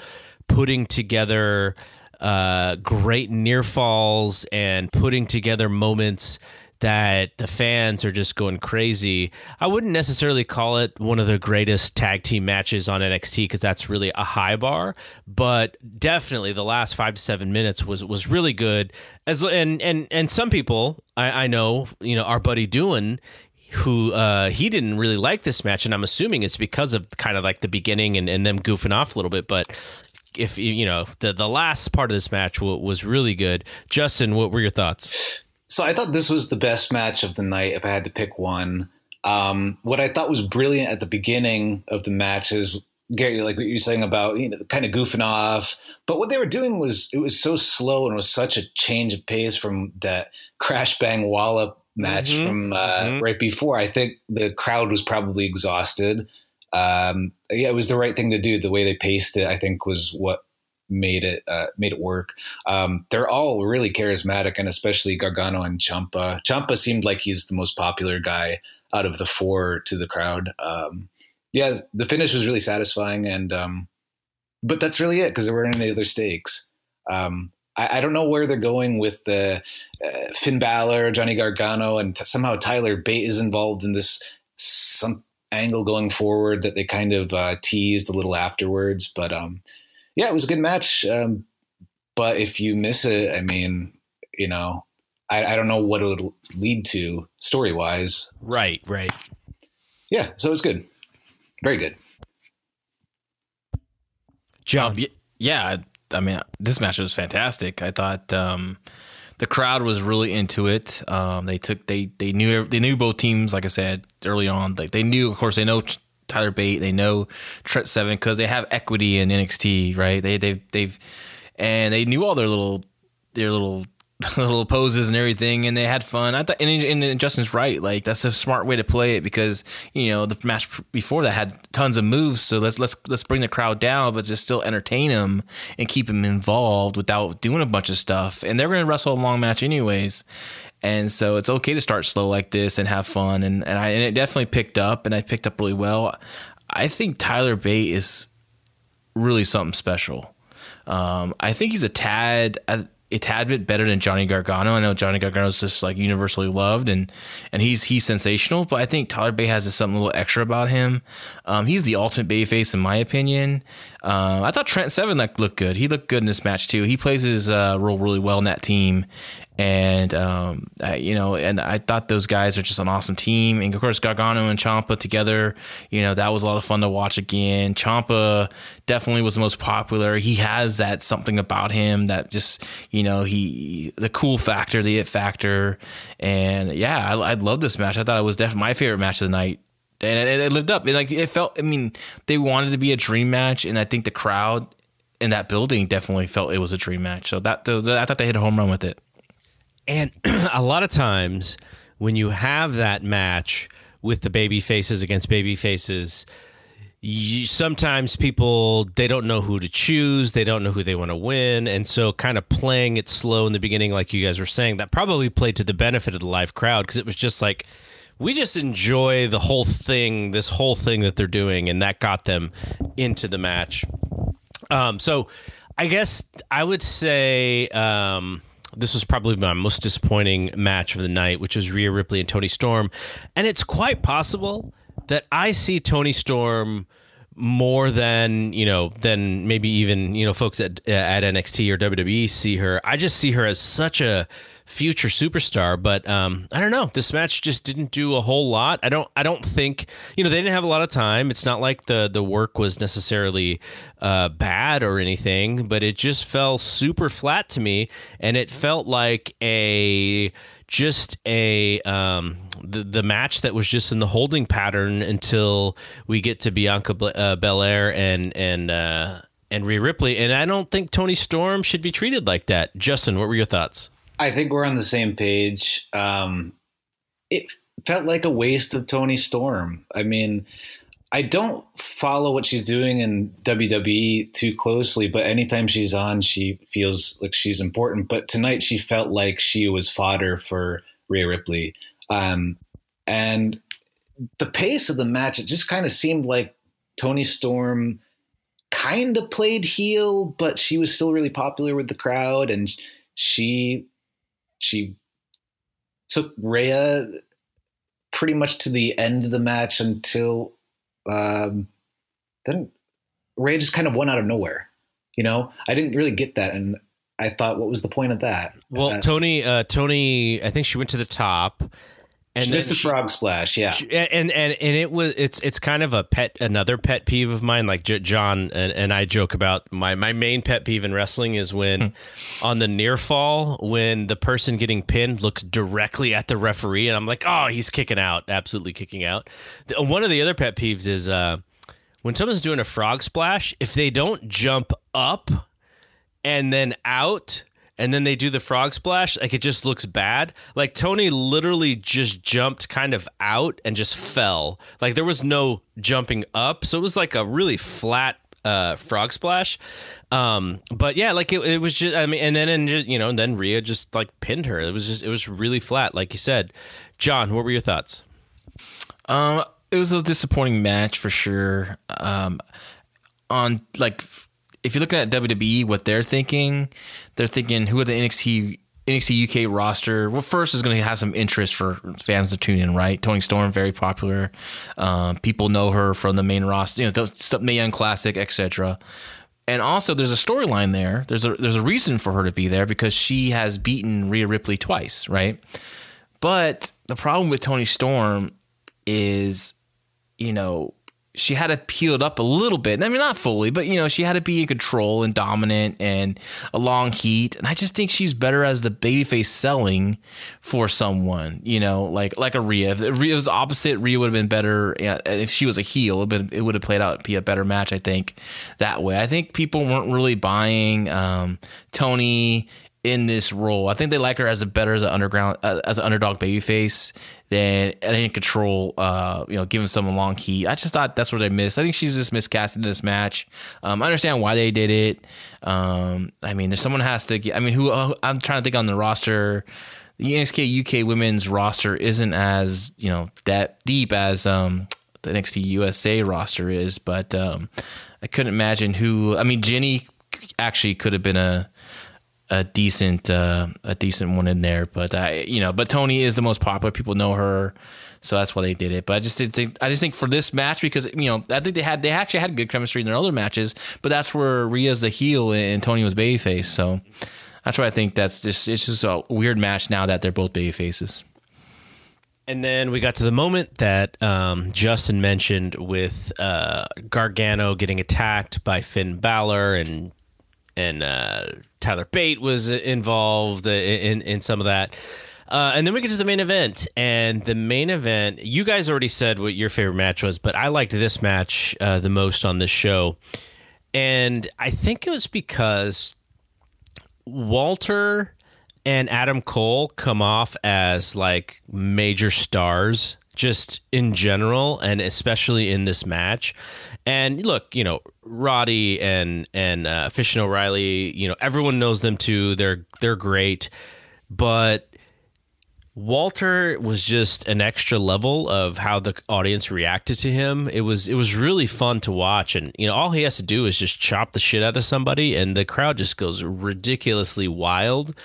putting together uh, great near falls and putting together moments that the fans are just going crazy. I wouldn't necessarily call it one of the greatest tag team matches on NXT because that's really a high bar, but definitely the last five to seven minutes was was really good. As and and and some people I, I know, you know, our buddy Doan who uh, he didn't really like this match, and I'm assuming it's because of kind of like the beginning and, and them goofing off a little bit. But if you know the the last part of this match w- was really good. Justin, what were your thoughts? So I thought this was the best match of the night if I had to pick one. Um, what I thought was brilliant at the beginning of the match is Gary, like what you're saying about you know kind of goofing off, but what they were doing was it was so slow and was such a change of pace from that crash bang wallop match Mhm, from uh, mhm. right before. I think the crowd was probably exhausted. um, yeah, it was the right thing to do. The way they paced it, I think, was what made it uh, made it work. Um, they're all really charismatic, and especially Gargano and Ciampa. Ciampa seemed like he's the most popular guy out of the four to the crowd. Um, yeah, the finish was really satisfying, and um, but that's really it because there weren't any other stakes. Um, I, I, don't know where they're going with the uh, Finn Balor, Johnny Gargano, and t- somehow Tyler Bate is involved in this some angle going forward that they kind of uh, teased a little afterwards. But um, yeah, it was a good match. Um, but if you miss it, I mean, you know, I, I don't know what it'll lead to story wise. Right, right. Yeah, so it was good. Very good. John. Um, yeah, I mean, this match was fantastic. I thought um, the crowd was really into it. Um, they took they they knew they knew both teams. Like I said early on, like they knew. Of course, they know Tyler Bate. They know Trent Seven because they have equity in NXT, right? They they've they've and they knew all their little their little little poses and everything, and they had fun. I thought, and, and, Justin's right. Like that's a smart way to play it because you know the match before that had tons of moves. So let's let's let's bring the crowd down, but just still entertain them and keep them involved without doing a bunch of stuff. And they're going to wrestle a long match anyways. And so it's okay to start slow like this and have fun. And and I and it definitely picked up, and I picked up really well. I think Tyler Bate is really something special. Um, I think he's a tad a tad bit better than Johnny Gargano. I know Johnny Gargano is just like universally loved and and he's he's sensational, but I think Tyler Bate has something a little extra about him. Um, he's the ultimate Bay face in my opinion. Uh, I thought Trent Seven like looked good. He looked good in this match too. He plays his uh, role really well in that team, and um, I, you know, and I thought those guys are just an awesome team. And of course, Gargano and Ciampa together, you know, that was a lot of fun to watch again. Ciampa definitely was the most popular. He has that something about him that just, you know, he the cool factor, the it factor, and yeah, I, I love this match. I thought it was definitely my favorite match of the night and it, it, lived up. Like it felt. I mean, they wanted to be a dream match, and I think the crowd in that building definitely felt it was a dream match. So that I thought they hit a home run with it. And a lot of times when you have that match with the baby faces against baby faces, you, sometimes people they don't know who to choose they don't know who they want to win and so kind of playing it slow in the beginning like you guys were saying that probably played to the benefit of the live crowd because it was just like we just enjoy the whole thing this whole thing that they're doing and that got them into the match um, so i guess i would say um, this was probably my most disappointing match of the night, which was Rhea Ripley and Toni Storm. And it's quite possible that I see Toni Storm more than you know than maybe even you know folks at at NXT or WWE see her. I just see her as such a future superstar. But um, I don't know. This match just didn't do a whole lot. I don't. I don't think you know they didn't have a lot of time. It's not like the the work was necessarily uh, bad or anything, but it just fell super flat to me, and it felt like a just a um, the the match that was just in the holding pattern until we get to Bianca uh, Belair and and. Uh, and Rhea Ripley, and I don't think Toni Storm should be treated like that. Justin, what were your thoughts? I think we're on the same page. Um, it felt like a waste of Toni Storm. I mean, I don't follow what she's doing in WWE too closely, but anytime she's on, she feels like she's important. But tonight, she felt like she was fodder for Rhea Ripley. Um, and the pace of the match, it just kind of seemed like Toni Storm kind of played heel, but she was still really popular with the crowd. And she she took Rhea pretty much to the end of the match until um, then Rhea just kind of won out of nowhere. You know, I didn't really get that, and I thought, what was the point of that? Well, Toni, uh, Toni, I think she went to the top, and she missed a frog splash, yeah. She, and and and it was it's it's kind of a pet another pet peeve of mine. Like J- John and, and, I joke about my my main pet peeve in wrestling is when hmm. on the near fall when the person getting pinned looks directly at the referee, and I'm like, oh, he's kicking out, absolutely kicking out. The, one of the other pet peeves is uh, when someone's doing a frog splash, if they don't jump up and then out and then they do the frog splash, like it just looks bad. Like Toni literally just jumped kind of out and just fell. Like there was no jumping up, so it was like a really flat uh, frog splash. Um, but yeah, like it, it was just, I mean, and then, and just, you know, and then Rhea just like pinned her. It was just, it was really flat, like you said. John, what were your thoughts? Um, it was a disappointing match for sure. Um, on like, if you're looking at WWE, what they're thinking, they're thinking who are the NXT NXT UK roster. Well, first is going to have some interest for fans to tune in, right? Toni Storm, very popular. Um, people know her from the main roster, you know, the Mae Classic, etc. And also, there's a storyline there. There's a there's a reason for her to be there because she has beaten Rhea Ripley twice, right? But the problem with Toni Storm is, you know, she had it up a little bit. I mean, not fully, but you know, she had to be in control and dominant and a long heat. And I just think she's better as the babyface selling for someone. You know, like like a Rhea. If Rhea was opposite, Rhea would have been better. If she was a heel, it would have played out be a better match. I think that way. I think people weren't really buying um, Toni in this role. I think they like her as a better as an underground uh, as an underdog babyface than in control. Uh, you know, giving someone long heat. I just thought that's what I missed. I think she's just miscast in this match. Um, I understand why they did it. Um, I mean, there's someone has to. I mean, who uh, I'm trying to think on the roster. The NXT UK women's roster isn't as you know that deep as um, the NXT USA roster is, but um, I couldn't imagine who. I mean, Jinny actually could have been a a decent uh, a decent one in there. But I you know, but Toni is the most popular. People know her, so that's why they did it. But I just think I just think for this match because you know I think they had they actually had good chemistry in their other matches, but that's where Rhea's the heel and Toni was babyface. So that's why I think that's just it's just a weird match now that they're both baby faces. And then we got to the moment that um, Justin mentioned with uh, Gargano getting attacked by Finn Balor and and uh, Tyler Bate was involved in in some of that. Uh, and then we get to the main event, and the main event. You guys already said what your favorite match was, but I liked this match uh, the most on this show, and I think it was because Walter and Adam Cole come off as like major stars just in general and especially in this match. And look, you know, Roddy and and uh, Fish and O'Reilly, you know, everyone knows them too. They're they're great, but Walter was just an extra level of how the audience reacted to him. It was it was really fun to watch, and you know, all he has to do is just chop the shit out of somebody, and the crowd just goes ridiculously wild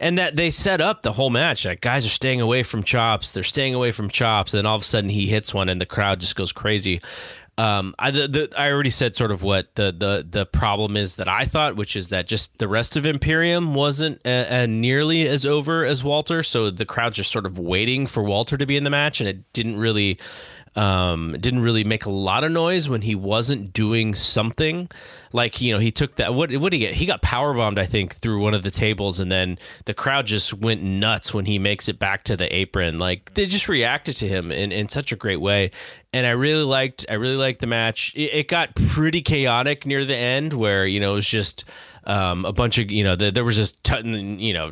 and that they set up the whole match. Like guys are staying away from chops, they're staying away from chops, and then all of a sudden he hits one, and the crowd just goes crazy. Um, I the, the, I already said sort of what the the the problem is that I thought, which is that just the rest of Imperium wasn't a, a nearly as over as Walter, so the crowd just sort of waiting for Walter to be in the match, and it didn't really um, didn't really make a lot of noise when he wasn't doing something. Like you know, he took that. What what did he get? He got power bombed, I think, through one of the tables, and then the crowd just went nuts when he makes it back to the apron. Like they just reacted to him in, in such a great way, and I really liked I really liked the match. It, it got pretty chaotic near the end, where you know it was just um, a bunch of you know the, there was just you know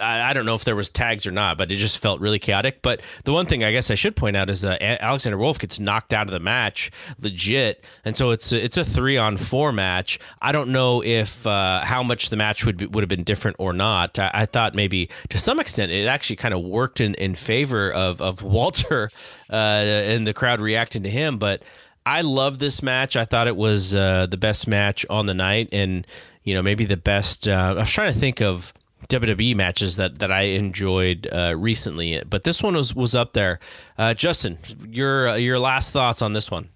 I, I, don't know if there was tags or not, but it just felt really chaotic. But the one thing I guess I should point out is uh, Alexander Wolf gets knocked out of the match, legit, and so it's a, it's a three on four match. I don't know if uh, how much the match would be, would have been different or not. I, I, thought maybe to some extent it actually kind of worked in, in favor of of Walter uh, and the crowd reacting to him, but. I love this match. I thought it was uh, the best match on the night, and you know maybe the best. Uh, I was trying to think of WWE matches that that I enjoyed uh, recently, but this one was was up there. Uh, Justin, your uh, your last thoughts on this one?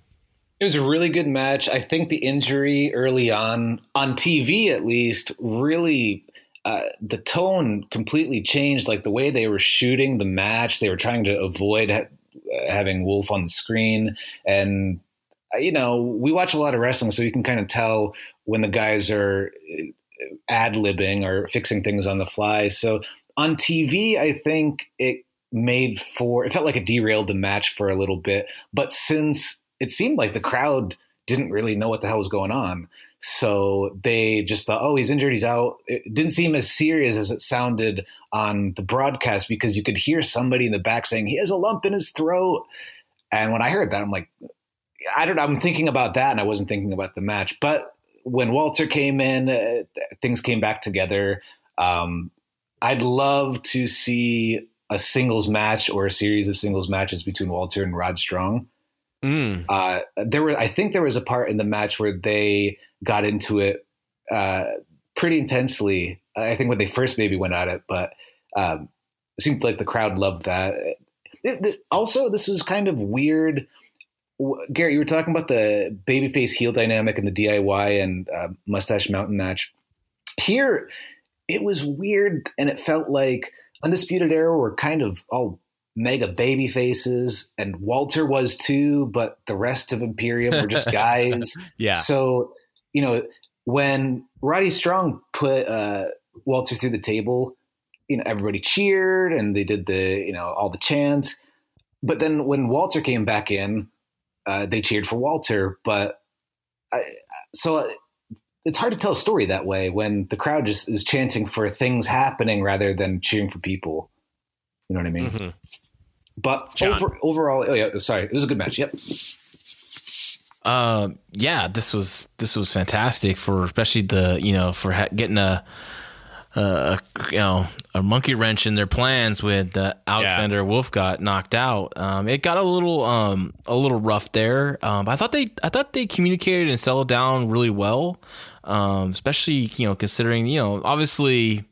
It was a really good match. I think the injury early on on TV, at least, really uh, the tone completely changed. Like the way they were shooting the match, they were trying to avoid ha- having Wolf on the screen, and uh, you know we watch a lot of wrestling, so you can kind of tell when the guys are ad libbing or fixing things on the fly. So on TV, I think it made for it felt like it derailed the match for a little bit. But since it seemed like the crowd didn't really know what the hell was going on, So they just thought, oh, he's injured, he's out. It didn't seem as serious as it sounded on the broadcast because you could hear somebody in the back saying he has a lump in his throat. And when I heard that, I'm like, I don't know. I'm thinking about that, and I wasn't thinking about the match. But when Walter came in, uh, things came back together. Um, I'd love to see a singles match or a series of singles matches between Walter and Rod Strong. Mm. Uh, there were, I think, there was a part in the match where they got into it uh, pretty intensely. I think when they first maybe went at it, but um, it seemed like the crowd loved that. It, it, also, this was kind of weird. Garrett, you were talking about the babyface heel dynamic and the DIY and uh, Mustache Mountain match. Here, it was weird, and it felt like Undisputed Era were kind of all mega baby faces, and Walter was too, but the rest of Imperium were just guys. yeah. So, you know, when Roddy Strong put uh, Walter through the table, you know, everybody cheered and they did the, you know, all the chants. But then when Walter came back in, uh, they cheered for Walter. But I, so it's hard to tell a story that way when the crowd just is chanting for things happening rather than cheering for people. You know what I mean? Mm-hmm. But over, overall, oh yeah, sorry, it was a good match. Yep. Uh, yeah, this was this was fantastic for especially the you know for ha- getting a, a, you know a monkey wrench in their plans with uh, Alexander yeah. Wolf got knocked out. Um, it got a little um a little rough there. Um, I thought they I thought they communicated and settled down really well. Um, especially you know considering you know obviously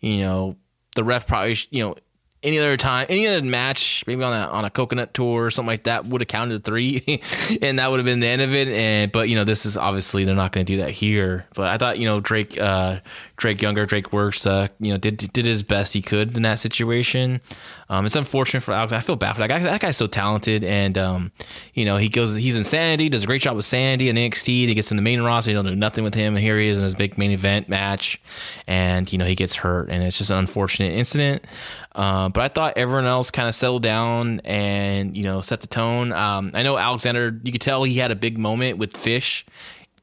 you know the ref probably you know any other time, any other match, maybe on a on a coconut tour or something like that, would have counted three, and that would have been the end of it. And but you know, this is obviously they're not going to do that here. But I thought you know Drake, uh, Drake Younger, Drake Wuertz, uh, you know, did did his best he could in that situation. Um, it's unfortunate for Alex. I feel bad for that guy. That guy's so talented, and um, you know, he goes, he's in Sanity, does a great job with Sanity and NXT. He gets in the main roster, he don't do nothing with him, and here he is in his big main event match, and you know, he gets hurt, and it's just an unfortunate incident. Uh, but I thought everyone else kind of settled down and you know set the tone. Um, I know Alexander, you could tell he had a big moment with Fish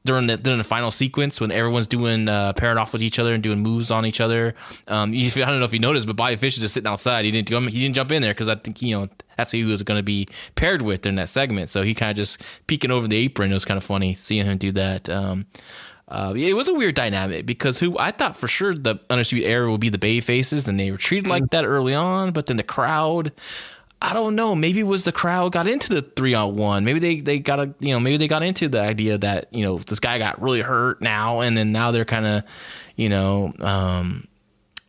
during the during the final sequence when everyone's doing uh, paired off with each other and doing moves on each other. Um, you, I don't know if you noticed, but Bobby Fish is just sitting outside. He didn't go, he didn't jump in there because I think you know that's who he was going to be paired with during that segment. So he kind of just peeking over the apron. It was kind of funny seeing him do that. Um, uh, it was a weird dynamic because who I thought for sure the Undisputed Era would be the Bay Faces, and they were treated like that early on. But then the crowd, I don't know. Maybe it was the crowd got into the three on one. Maybe they they got a you know maybe they got into the idea that you know this guy got really hurt now, and then now they're kind of you know um,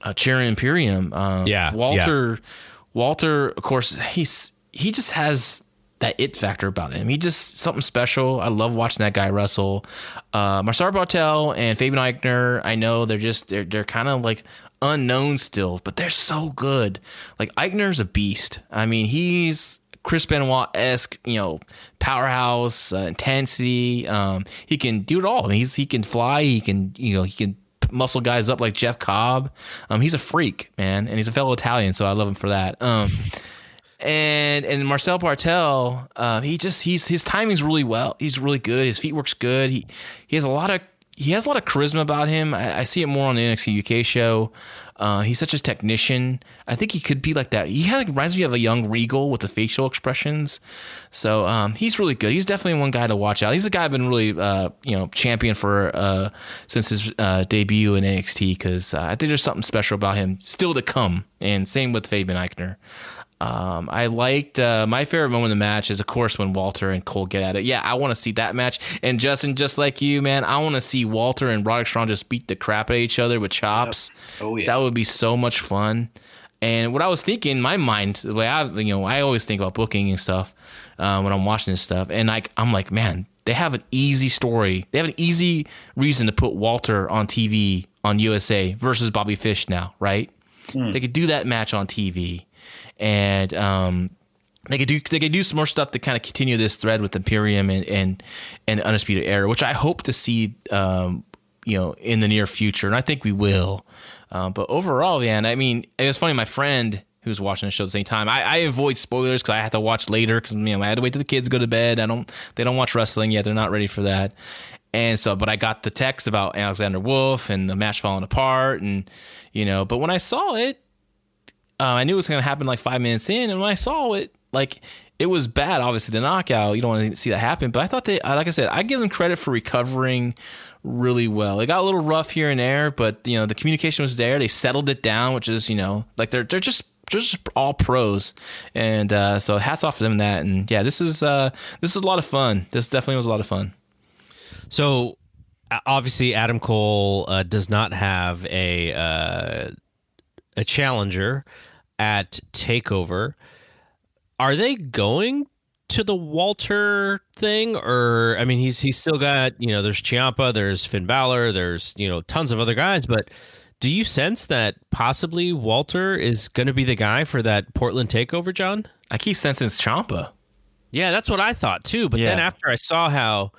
uh, cheering Imperium. Um, yeah, Walter. Yeah. Walter, of course, he's he just has that it factor about him. He just something special. I love watching that guy wrestle. Uh, Marcel Barthel and Fabian Aichner, I know they're just they're they're kind of like unknown still, but they're so good. Like Aichner's a beast. I mean, he's Chris Benoit esque, you know, powerhouse, uh, intensity. Um, he can do it all. He's he can fly. He can you know he can muscle guys up like Jeff Cobb. Um, he's a freak, man, and he's a fellow Italian, so I love him for that. Um, and and Marcel Barthel, uh, he just he's his timing's really well. He's really good. His feet works good. He he has a lot of he has a lot of charisma about him. I, I see it more on the NXT UK show. Uh, he's such a technician. I think he could be like that. He like, reminds me of a young Regal with the facial expressions. So um, he's really good. He's definitely one guy to watch out. He's a guy I've been really uh, you know champion for uh, since his uh, debut in NXT because uh, I think there's something special about him still to come. And same with Fabian Aichner. Um, I liked uh, my favorite moment of the match is, of course, when Walter and Cole get at it. Yeah, I want to see that match. And Justin, just like you, man, I want to see Walter and Roderick Strong just beat the crap out of each other with chops. Yep. Oh yeah, that would be so much fun. And what I was thinking, in my mind, the way I, you know, I always think about booking and stuff uh, when I'm watching this stuff, and like I'm like, man, they have an easy story. They have an easy reason to put Walter on TV on USA versus Bobby Fish now, right? Mm. They could do that match on TV and um, they could do they could do some more stuff to kind of continue this thread with Imperium and and and Undisputed Era, which I hope to see um, you know in the near future, and I think we will. Uh, but overall, man, I mean, it was funny. My friend who was watching the show at the same time, I, I avoid spoilers because I have to watch later because you know I had to wait till the kids go to bed. I don't they don't watch wrestling yet; they're not ready for that. And so, but I got the text about Alexander Wolf and the match falling apart, and you know. But when I saw it, uh, I knew it was going to happen like five minutes in, and when I saw it, like it was bad. Obviously, the knockout, you don't want to see that happen. But I thought they, like I said, I give them credit for recovering really well. It got a little rough here and there, but you know the communication was there. They settled it down, which is you know like they're they're just just all pros, and uh, so hats off to them that. And yeah, this is uh, this is a lot of fun. This definitely was a lot of fun. So obviously, Adam Cole uh, does not have a uh, a challenger at Takeover. Are they going to the Walter thing, or I mean, he's he's still got you know, there's Ciampa, there's Finn Balor, there's you know, tons of other guys, but do you sense that possibly Walter is going to be the guy for that Portland takeover, John? I keep sensing Ciampa. Yeah, that's what I thought too. But yeah. then after I saw how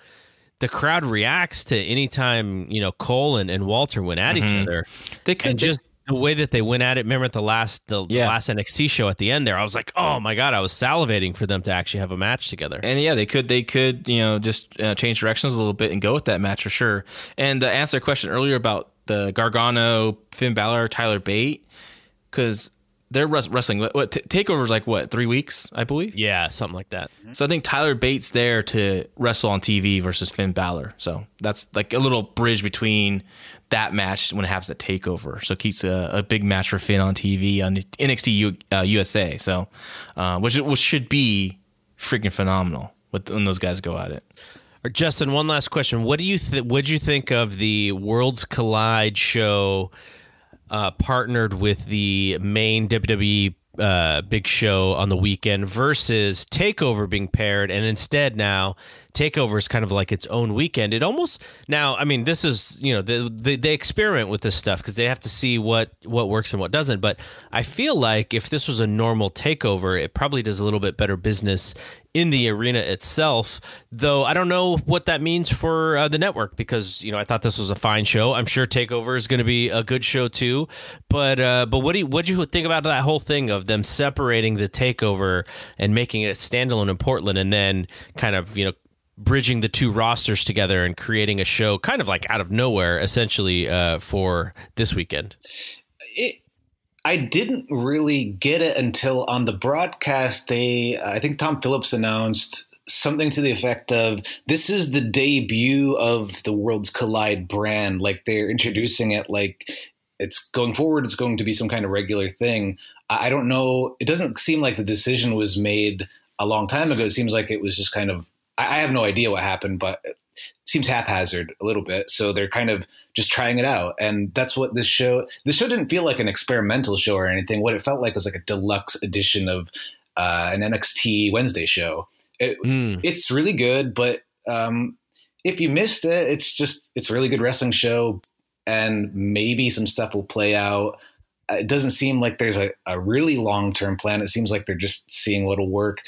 the crowd reacts to anytime you know Cole and, and Walter went at mm-hmm. each other, they could just the way that they went at it. Remember at the last the, yeah. the, last NXT show at the end there, I was like, oh my god, I was salivating for them to actually have a match together. And yeah, they could they could you know just uh, change directions a little bit and go with that match for sure. And to answer a question earlier about the Gargano, Finn Balor, Tyler Bate, because they're wrestling. What, what Takeover's like? What three weeks, I believe. Yeah, something like that. So I think Tyler Bate's there to wrestle on TV versus Finn Balor. So that's like a little bridge between that match when it happens at Takeover. So it keeps a, a big match for Finn on TV on NXT U, uh, USA. So uh, which which should be freaking phenomenal when those guys go at it. Justin, one last question. What do you th- what you think of the Worlds Collide show uh, partnered with the main WWE uh, big show on the weekend versus Takeover being paired, and instead now Takeover is kind of like its own weekend. It almost now, I mean, this is you know they they, they experiment with this stuff because they have to see what what works and what doesn't. But I feel like if this was a normal Takeover, it probably does a little bit better business in the arena itself. Though I don't know what that means for uh, the network because you know I thought this was a fine show. I'm sure Takeover is going to be a good show too. But uh, but what do you, what do you think about that whole thing of them separating the Takeover and making it standalone in Portland, and then kind of you know bridging the two rosters together and creating a show kind of like out of nowhere essentially uh, for this weekend. It, i didn't really get it until on the broadcast day i think tom phillips announced something to the effect of this is the debut of the worlds collide brand. Like they're introducing it like it's going forward it's going to be some kind of regular thing. I don't know it doesn't seem like the decision was made a long time ago. It seems like it was just kind of I, I have no idea what happened, but it seems haphazard a little bit. So they're kind of just trying it out, and that's what this show. This show didn't feel like an experimental show or anything. What it felt like was like a deluxe edition of uh, an NXT Wednesday show. It, mm. It's really good, but um, if you missed it, it's just it's a really good wrestling show, and maybe some stuff will play out. It doesn't seem like there's a, a really long term plan. It seems like they're just seeing what'll work.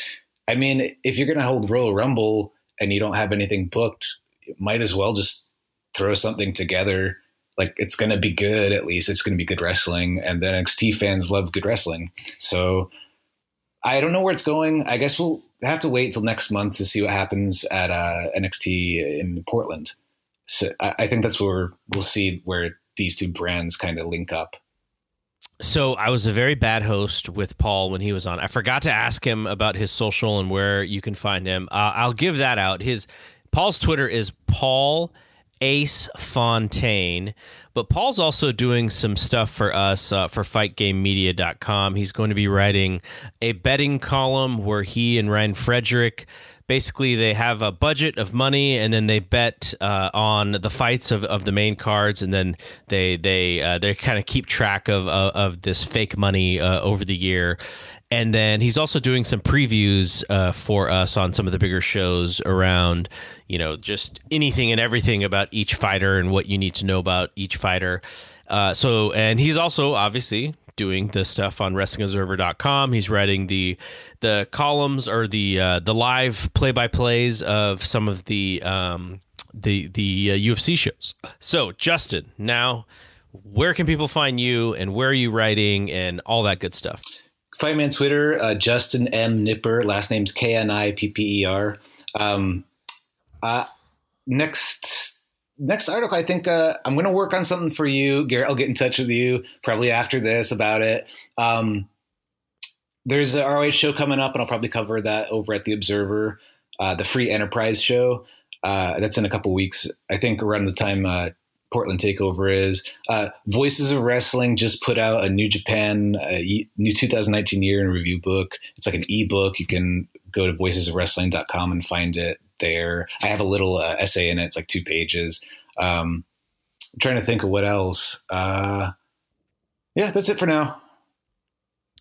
I mean, if you're going to hold Royal Rumble and you don't have anything booked, might as well just throw something together. Like it's going to be good, at least it's going to be good wrestling. And the NXT fans love good wrestling. So I don't know where it's going. I guess we'll have to wait until next month to see what happens at uh, NXT in Portland. So I, I think that's where we'll see where these two brands kind of link up. So I was a very bad host with Paul when he was on. I forgot to ask him about his social and where you can find him. Uh, I'll give that out. His Paul's Twitter is Paul Ace Fontaine, but Paul's also doing some stuff for us uh, for FightGameMedia.com. He's going to be writing a betting column where he and Ryan Frederick basically they have a budget of money and then they bet uh, on the fights of, of the main cards and then they they uh, they kind of keep track of, of, of this fake money uh, over the year. And then he's also doing some previews uh, for us on some of the bigger shows around you know just anything and everything about each fighter and what you need to know about each fighter. Uh, so and he's also obviously doing the stuff on WrestlingObserver.com. He's writing the the columns or the uh, the live play by plays of some of the um, the the uh, UFC shows. So Justin, now where can people find you and where are you writing and all that good stuff? Find me on Twitter, uh, Justin M Knipper. Last name's K N I P P E R. Um, uh, next next article, I think uh, I'm going to work on something for you, Garrett. I'll get in touch with you probably after this about it. Um, there's a ROH show coming up, and I'll probably cover that over at the Observer, uh, the Free Enterprise show. Uh, that's in a couple weeks. I think around the time uh, Portland Takeover is. Uh, Voices of Wrestling just put out a New Japan, uh, new 2019 year in review book. It's like an ebook. You can go to voicesofwrestling.com and find it there. I have a little uh, essay in it. It's like two pages. Um, I'm trying to think of what else. Uh, yeah, that's it for now.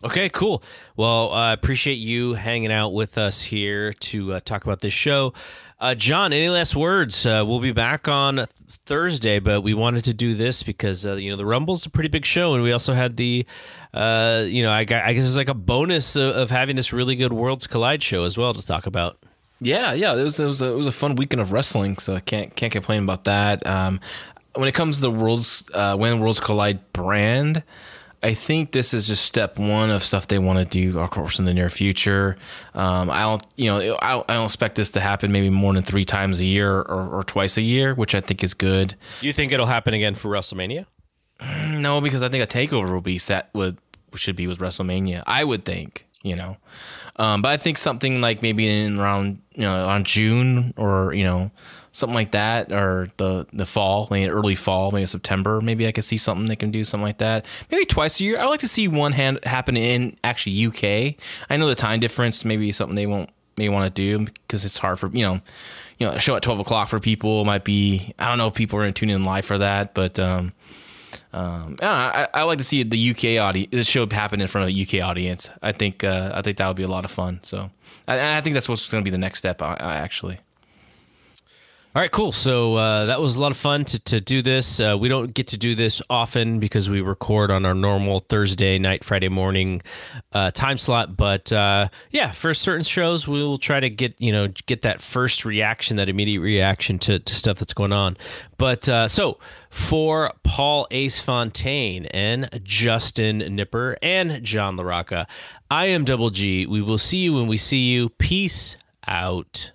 Okay, cool. Well, I uh, appreciate you hanging out with us here to uh, talk about this show. Uh, John, any last words? Uh, we'll be back on Thursday, but we wanted to do this because uh, you know the Rumble's a pretty big show, and we also had the, uh, you know, I, I guess it's like a bonus of, of, having this really good Worlds Collide show as well to talk about. Yeah, yeah, it was it was a, it was a fun weekend of wrestling, so I can't can't complain about that. Um, when it comes to the Worlds when Worlds Collide brand. I think this is just step one of stuff they want to do, of course, in the near future. Um, I don't, you know, I don't, I don't, expect this to happen maybe more than three times a year or, or, twice a year, which I think is good. Do you think it'll happen again for WrestleMania? No, because I think a takeover will be set with should be with WrestleMania. I would think, you know, um, but I think something like maybe in around you know on June or you know something like that, or the the fall, maybe early fall, maybe September. Maybe I could see something they can do something like that. Maybe twice a year. I like to see one hand happen in actually UK. I know the time difference. Maybe something they won't may want to do because it's hard for you know you know a show at 12 o'clock for people might be i don't know if people are going to tune in live for that but um, um, I, I, like to see the UK audience, the show happen in front of a UK audience. I think, uh, I think that would be a lot of fun. So, I, I think that's what's going to be the next step. I, I actually. All right, cool. So uh, that was a lot of fun to, to do this. Uh, we don't get to do this often because we record on our normal Thursday night, Friday morning uh, time slot. But uh, yeah, for certain shows, we will try to get you know get that first reaction, that immediate reaction to, to stuff that's going on. But uh, so for Paul Ace Fontaine and Justin Knipper and John LaRocca, I am Double G. We will see you when we see you. Peace out.